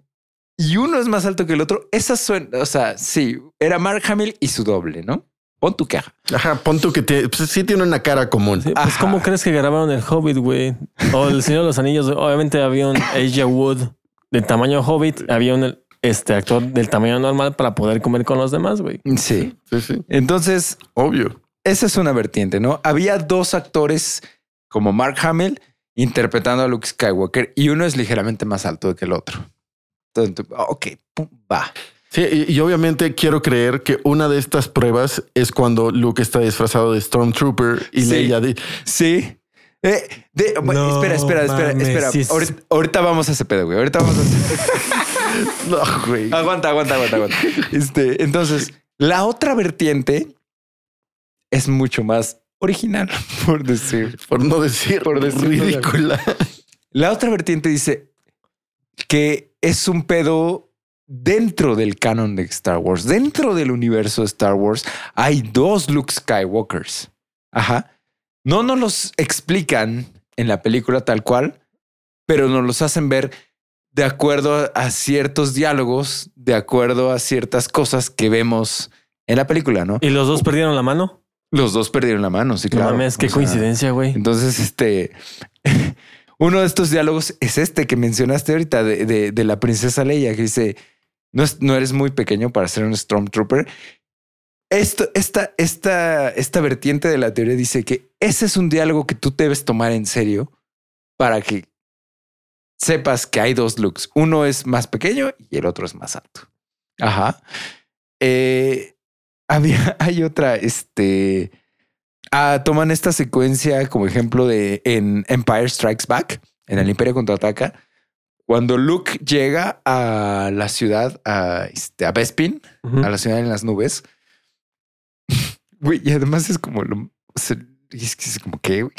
Y uno es más alto que el otro. Esa suena, o sea, sí, era Mark Hamill y su doble, ¿no? Pon tu queja. Ajá, pon tu que pues, sí tiene una cara común. pues, ¿cómo crees que grabaron el Hobbit, güey? O el Señor de los Anillos. Obviamente había un Asia Wood de tamaño Hobbit. Había un este actor del tamaño normal para poder comer con los demás, güey. Sí. sí, sí. Entonces, obvio. Esa es una vertiente, ¿no? Había dos actores como Mark Hamill interpretando a Luke Skywalker y uno es ligeramente más alto que el otro. Entonces, ok, va. Sí, y, obviamente quiero creer que una de estas pruebas es cuando Luke está disfrazado de Stormtrooper y sí, Leia de... Sí. Eh, espera, espera, espera, espera. Ahorita, vamos a ese pedo, güey. Ahorita vamos a ese... [LAUGHS] no, güey. Aguanta, aguanta, aguanta, aguanta. Este, entonces, la otra vertiente es mucho más original, [LAUGHS] por decir. Por no decir, por decir ridícula. La otra vertiente dice que es un pedo dentro del canon de Star Wars, dentro del universo de Star Wars, hay dos Luke Skywalkers. Ajá. No nos los explican en la película tal cual, pero nos los hacen ver de acuerdo a ciertos diálogos, de acuerdo a ciertas cosas que vemos en la película, ¿no? ¿Y los dos perdieron la mano? Los dos perdieron la mano, sí, claro. No mames, qué coincidencia, güey. Entonces, este, [LAUGHS] uno de estos diálogos es este que mencionaste ahorita de, de, la princesa Leia, que dice, no, no eres muy pequeño para ser un Stormtrooper. Esto, esta, esta, esta vertiente de la teoría dice que ese es un diálogo que tú debes tomar en serio para que sepas que hay dos looks. Uno es más pequeño y el otro es más alto. Ajá. Eh, había, [LAUGHS] hay otra, este, ah, toman esta secuencia como ejemplo de en Empire Strikes Back, en el Imperio contraataca, cuando Luke llega a la ciudad, a, este, a Bespin, a la ciudad en las nubes. [LAUGHS] y además es como lo, es, como que,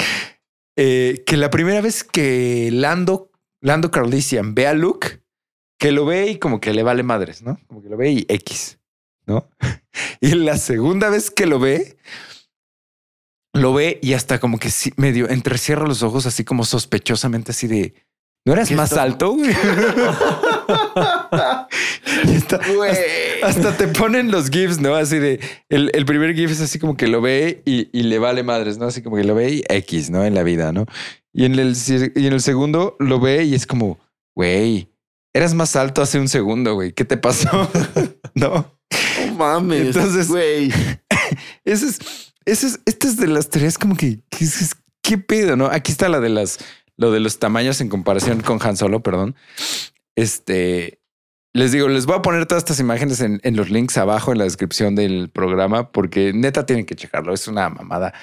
eh, que la primera vez que Lando Lando Carlisian ve a Luke, que lo ve y como que le vale madres, ¿no? Como que lo ve y X, ¿no? [LAUGHS] Y la segunda vez que lo ve, lo ve y hasta como que medio entrecierra los ojos así como sospechosamente así de, ¿no eres más alto? [LAUGHS] hasta, te ponen los GIFs, ¿no? Así de, el, primer GIF es así como que lo ve y, y, le vale madres, ¿no? Así como que lo ve y X, ¿no? En la vida, ¿no? Y en el, y en el segundo lo ve y es como, güey, eras más alto hace un segundo, güey. ¿Qué te pasó? [LAUGHS] no. No mames. Entonces, güey. [LAUGHS] ese es, ese es, esta es de las teorías como que, ¿qué, qué pedo, no? Aquí está la de las, lo de los tamaños en comparación con Han Solo, perdón. Este, les digo, les voy a poner todas estas imágenes en, en, los links abajo en la descripción del programa porque neta tienen que checarlo. Es una mamada.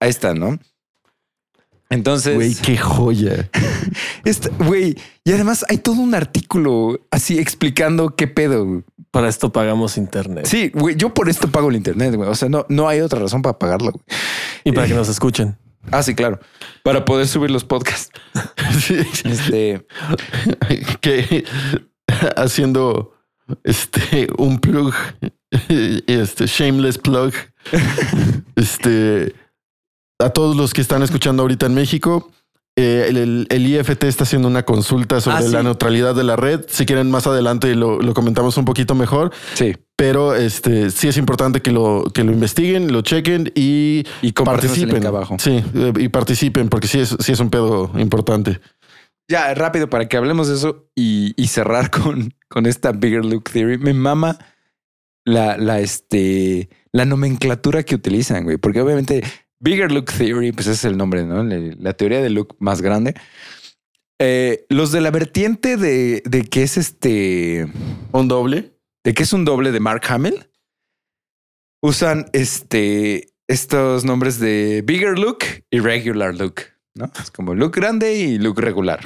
Ahí está, ¿no? Entonces. Güey, qué joya. [LAUGHS] Güey, y además hay todo un artículo así explicando qué pedo. Para esto pagamos internet. Sí, güey, yo por esto pago el internet, güey. O sea, no, no hay otra razón para pagarlo. Y para que nos escuchen. Ah, sí, claro. Para poder subir los podcasts. [LAUGHS] Este. [LAUGHS] que haciendo este un plug, este shameless plug. [LAUGHS] Este a todos los que están escuchando ahorita en México, eh, el, IFT está haciendo una consulta sobre ah, la neutralidad de la red. Si quieren más adelante lo, lo, comentamos un poquito mejor. Sí. Pero este sí es importante que lo, que lo investiguen, lo chequen y, y participen. abajo. Sí, eh, y participen porque sí es, sí es un pedo importante. Ya, rápido para que hablemos de eso y, y cerrar con, con esta Bigger Look Theory. Me mama la, la, este, la nomenclatura que utilizan, güey, porque obviamente Bigger Look Theory, pues ese es el nombre, ¿no? La, teoría del look más grande. Eh, los de la vertiente de, de, que es este un doble, de que es un doble de Mark Hamill, usan este estos nombres de Bigger Look y Regular Look, ¿no? Es como look grande y look regular.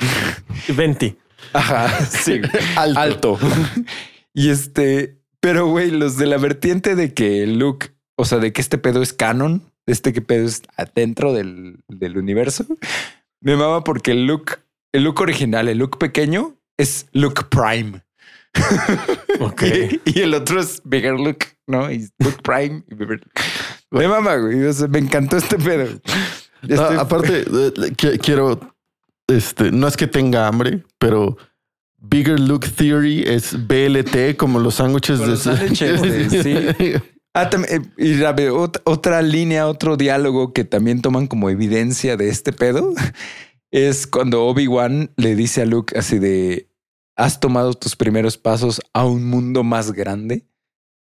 20. Ajá, sí, [LAUGHS] alto. alto. y este, pero güey, los de la vertiente de que look, o sea, de que este pedo es canon, este que pedo es adentro del, del universo. Me mama porque el look, el look original, el look pequeño es look prime. [LAUGHS] Ok. y, el otro es bigger look, ¿no? Y look prime. Me mama, güey. me encantó este pedo. Este aparte, [LAUGHS] quiero, este, no es que tenga hambre, pero Bigger Look Theory es BLT como los sándwiches de... Los sí. [LAUGHS] Ah, eh, y otra línea, otro diálogo que también toman como evidencia de este pedo [LAUGHS] es cuando Obi-Wan le dice a Luke así de, has tomado tus primeros pasos a un mundo más grande,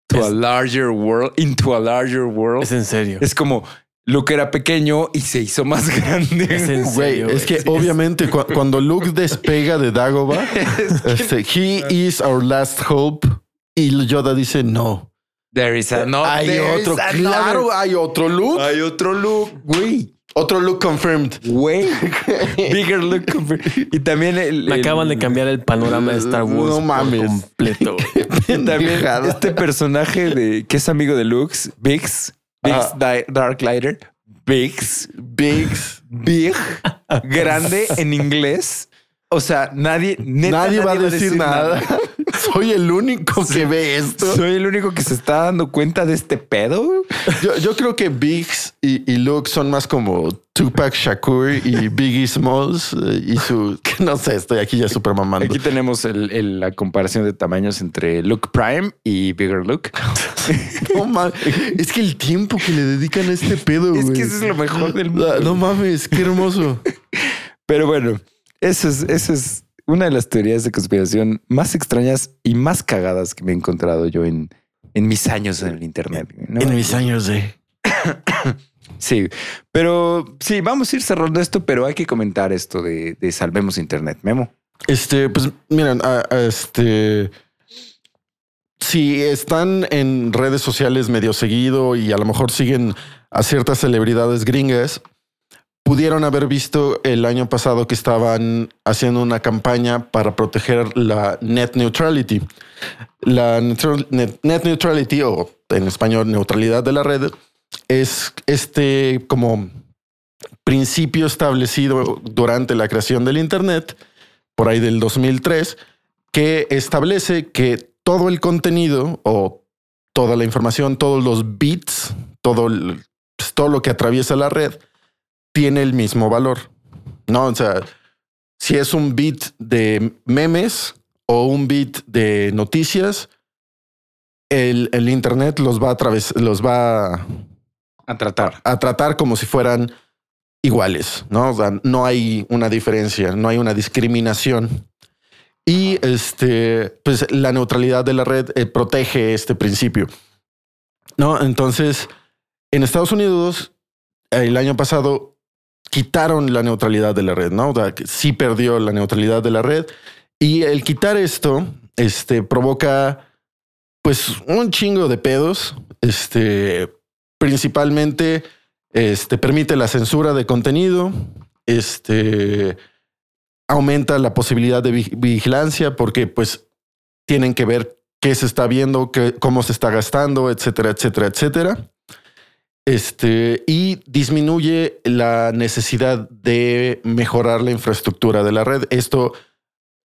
to a larger world, into a larger world. Es en serio. Es como, Luke era pequeño y se hizo más [LAUGHS] grande. Es, en serio, es que obviamente cuando Luke [LAUGHS] despega de Dagobah, este, he is our last hope. Y Yoda dice no. There is a no. Hay otro, claro, hay otro look. Hay otro look, güey. Otro look confirmed. Güey. [LAUGHS] Bigger look confirmed. Y también el, Me acaban de cambiar el panorama de Star Wars. No mames. completo. [LAUGHS] también este personaje de que es amigo de Lux, Biggs, Biggs Dark Lighter. Biggs. Biggs. Big. grande en inglés. O sea, nadie, nadie, va a decir, nada. [LAUGHS] Soy el único que ve esto. Soy el único que se está dando cuenta de este pedo. Yo, creo que Biggs y, y, Luke son más como Tupac Shakur y Biggie Smalls eh, y su, no sé, estoy aquí ya súper mamando. Aquí tenemos la comparación de tamaños entre Luke Prime y Bigger Luke. [LAUGHS] no es que el tiempo que le dedican a este pedo, Es que eso es lo mejor del mundo. No, mames, qué hermoso. [LAUGHS] Pero bueno, eso es, eso es una de las teorías de conspiración más extrañas y más cagadas que me he encontrado yo en, en mis años en el Internet. En mis años de... [COUGHS] sí, pero sí, vamos a ir cerrando esto, pero hay que comentar esto de, Salvemos Internet. Memo. Este, pues miren, este... Si están en redes sociales medio seguido y a lo mejor siguen a ciertas celebridades gringas, pudieron haber visto el año pasado que estaban haciendo una campaña para proteger la net neutrality. La net, neutrality, o en español neutralidad de la red, es este como principio establecido durante la creación del Internet, por ahí del 2003, que establece que todo el contenido o toda la información, todos los bits, todo, pues, todo lo que atraviesa la red, tiene el mismo valor. No, o sea, si es un bit de memes o un bit de noticias, el, el Internet los va a través, los va a tratar. A tratar como si fueran iguales, ¿no? O sea, no hay una diferencia, no hay una discriminación. Y este, pues la neutralidad de la red eh, protege este principio. No, entonces en Estados Unidos el año pasado quitaron la neutralidad de la red, ¿no? O sea, sí perdió la neutralidad de la red. Y el quitar esto, este, provoca, pues, un chingo de pedos. Este, principalmente, este, permite la censura de contenido. Este, aumenta la posibilidad de vigilancia porque, pues, tienen que ver qué se está viendo, cómo se está gastando, etcétera, etcétera, etcétera este, y disminuye la necesidad de mejorar la infraestructura de la red. Esto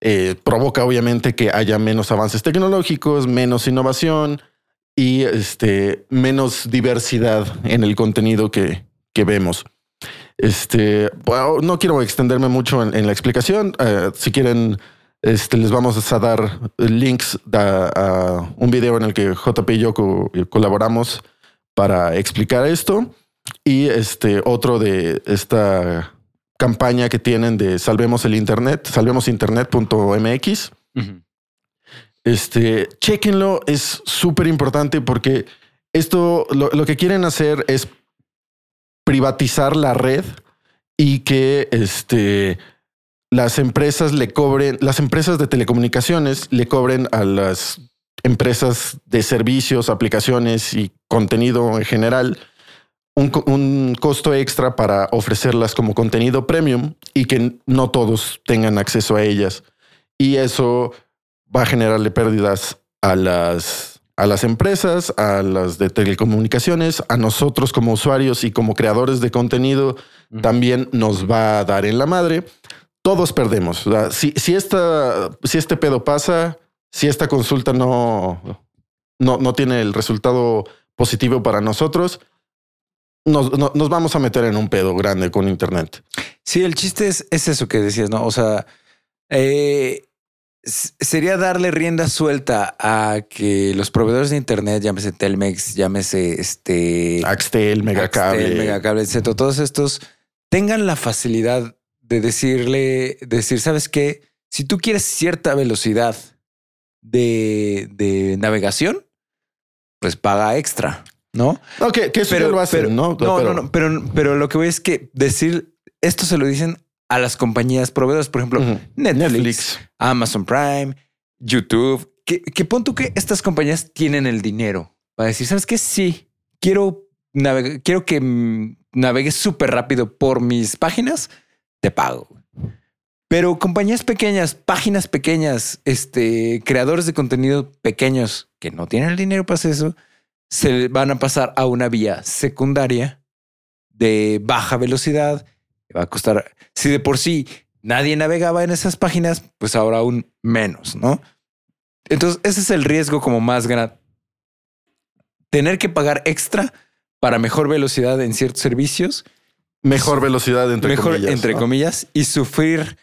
eh, provoca obviamente que haya menos avances tecnológicos, menos innovación y este, menos diversidad en el contenido que, que vemos. Este, no quiero extenderme mucho en, la explicación. Eh, si quieren, este, les vamos a dar links a, un video en el que JP y yo colaboramos para explicar esto. Y este otro de esta campaña que tienen de Salvemos el Internet, salvemosinternet.mx. Este, chequenlo, es súper importante porque esto lo, lo, que quieren hacer es privatizar la red y que este, las empresas le cobren, las empresas de telecomunicaciones le cobren a las empresas de servicios, aplicaciones y contenido en general un, costo extra para ofrecerlas como contenido premium y que no todos tengan acceso a ellas. Y eso va a generarle pérdidas a las, a las empresas, a las de telecomunicaciones, a nosotros como usuarios y como creadores de contenido, también nos va a dar en la madre. Todos perdemos. si, si, esta, si este pedo pasa, si esta consulta no, no, no tiene el resultado positivo para nosotros, nos, nos, vamos a meter en un pedo grande con Internet. Sí, el chiste es, es eso que decías, ¿no? O sea, eh, sería darle rienda suelta a que los proveedores de Internet, llámese Telmex, llámese este... Axtel, Megacable. Axtel, Megacable, etcétera. Todos estos tengan la facilidad de decirle, decir, ¿sabes qué? Si tú quieres cierta velocidad de, de navegación, pues paga extra, ¿no? No, que, eso pero, lo hacen, ¿no? No, no, no, pero, pero lo que voy es que decir esto se lo dicen a las compañías proveedoras, por ejemplo, Netflix, Amazon Prime, YouTube, que, que pon tú que estas compañías tienen el dinero para decir, ¿sabes qué? Sí, quiero navegar, quiero que navegues súper rápido por mis páginas, te pago. Pero compañías pequeñas, páginas pequeñas, este, creadores de contenido pequeños que no tienen el dinero para hacer eso, se van a pasar a una vía secundaria de baja velocidad. Va a costar, si de por sí nadie navegaba en esas páginas, pues ahora aún menos, ¿no? Entonces, ese es el riesgo como más grande. Tener que pagar extra para mejor velocidad en ciertos servicios. Mejor velocidad, entre mejor, comillas. Entre ¿no? comillas. Y sufrir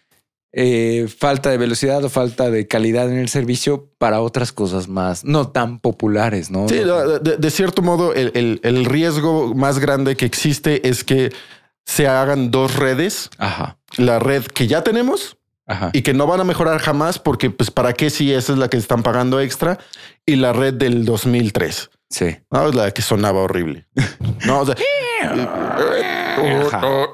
eh, falta de velocidad o falta de calidad en el servicio para otras cosas más no tan populares, ¿no? Sí, de, de- de cierto modo, el, el- el riesgo más grande que existe es que se hagan dos redes. Ajá. La red que ya tenemos Ajá. y que no van a mejorar jamás porque, pues, ¿para qué si esa es la que están pagando extra? Y la red del 2003. Sí. No, es la que sonaba horrible. No, o sea,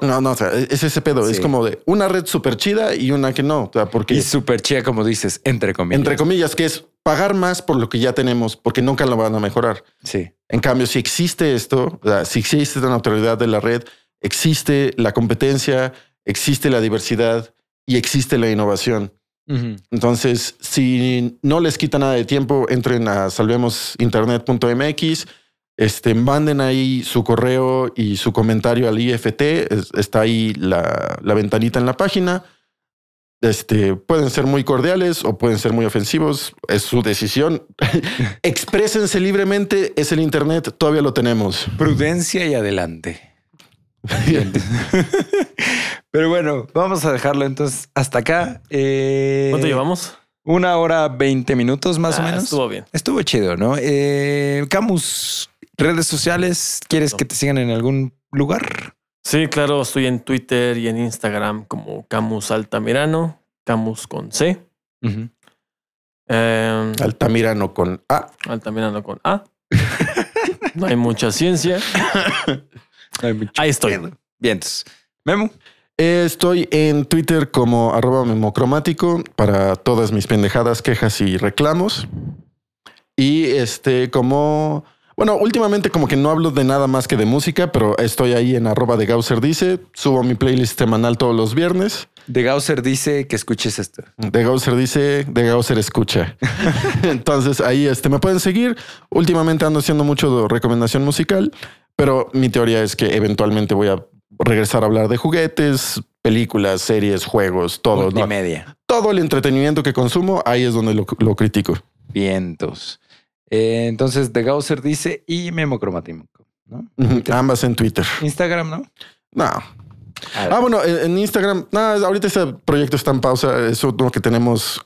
no, no, o sea, es ese pedo. Es como de una red súper chida y una que no. O sea, porque Y súper chida, como dices, entre comillas. entre comillas, que es pagar más por lo que ya tenemos, porque nunca lo van a mejorar. Sí. En cambio, si existe esto, o sea, si existe la neutralidad de la red, existe la competencia, existe la diversidad y existe la innovación. Entonces, si no les quita nada de tiempo, entren a salvemosinternet.mx, este, manden ahí su correo y su comentario al IFT. es- está ahí la, la ventanita en la página. Este, pueden ser muy cordiales o pueden ser muy ofensivos. Es su decisión. [LAUGHS] Exprésense libremente. Es el Internet. Todavía lo tenemos. Prudencia y adelante. Bien. [LAUGHS] Pero bueno, vamos a dejarlo entonces hasta acá. Eh, ¿Cuánto llevamos? Una hora veinte minutos más o Ah, menos. Estuvo bien. Estuvo chido, ¿no? Eh, Camus, redes sociales, ¿quieres No. que te sigan en algún lugar? Sí, claro, estoy en Twitter y en Instagram como Camus Altamirano, Camus con C. Eh, Altamirano con A. Altamirano con A. [LAUGHS] No hay mucha ciencia. [LAUGHS] Ahí estoy. Bien, Memo. Eh, Estoy en Twitter como arroba memocromático para todas mis pendejadas, quejas y reclamos. Y este, como, bueno, últimamente como que no hablo de nada más que de música, pero estoy ahí en arroba de Gausser dice, subo mi playlist semanal todos los viernes. De Gausser dice que escuches esto. De Gausser dice, de Gausser escucha. [LAUGHS] Entonces ahí este, me pueden seguir. Últimamente ando haciendo mucho de recomendación musical, pero mi teoría es que eventualmente voy a regresar a hablar de juguetes, películas, series, juegos, todo. ¿no? Multimedia. Todo el entretenimiento que consumo, ahí es donde lo, lo critico. Vientos. Eh, entonces, de Gausser dice y Memo Cromático. ¿no? Ambas en Twitter. Instagram, ¿no? No. Ah, bueno, en Instagram, nada, ahorita ese proyecto está en pausa. Es uno que tenemos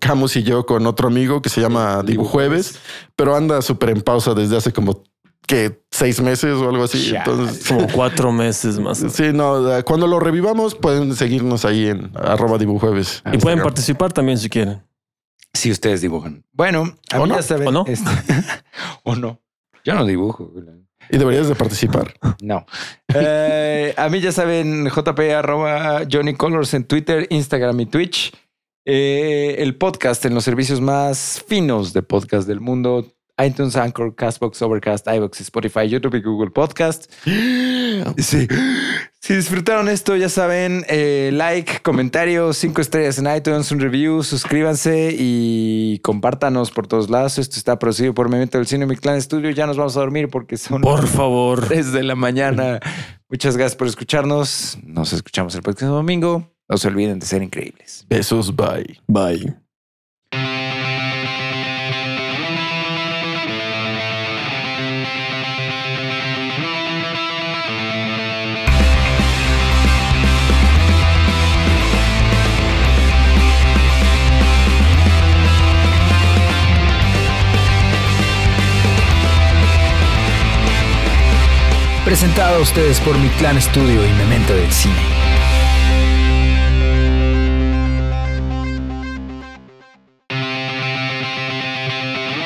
Camus y yo con otro amigo que se llama Dibujueves, pero anda súper en pausa desde hace como que seis meses o algo así. Entonces, Como cuatro meses más. sí, no, cuando lo revivamos pueden seguirnos ahí en arroba dibujueves. Y pueden participar también si quieren. Si ustedes dibujan. Bueno, a ¿O mí no? ya saben. ¿O no? este- [LAUGHS] o no. Yo no dibujo. Y deberías de participar. No. Eh, a mí ya saben, JP arroba Johnny Colors en Twitter, Instagram y Twitch. Eh, el podcast en los servicios más finos de podcast del mundo. iTunes, Anchor, Castbox, Overcast, iVoox, Spotify, YouTube y Google Podcast. [GASPS] Sí. Si disfrutaron esto, ya saben, eh, like, comentario, cinco estrellas en iTunes, un review, suscríbanse y compártanos por todos lados. Esto está producido por Memento del Cine Mi Clan Studio. Ya nos vamos a dormir porque son Por favor. 3 de la mañana. Muchas gracias por escucharnos. Nos escuchamos el próximo domingo. No se olviden de ser increíbles. Besos, bye. Bye. Presentado a ustedes por Mi Clan Studio y Memento del Cine.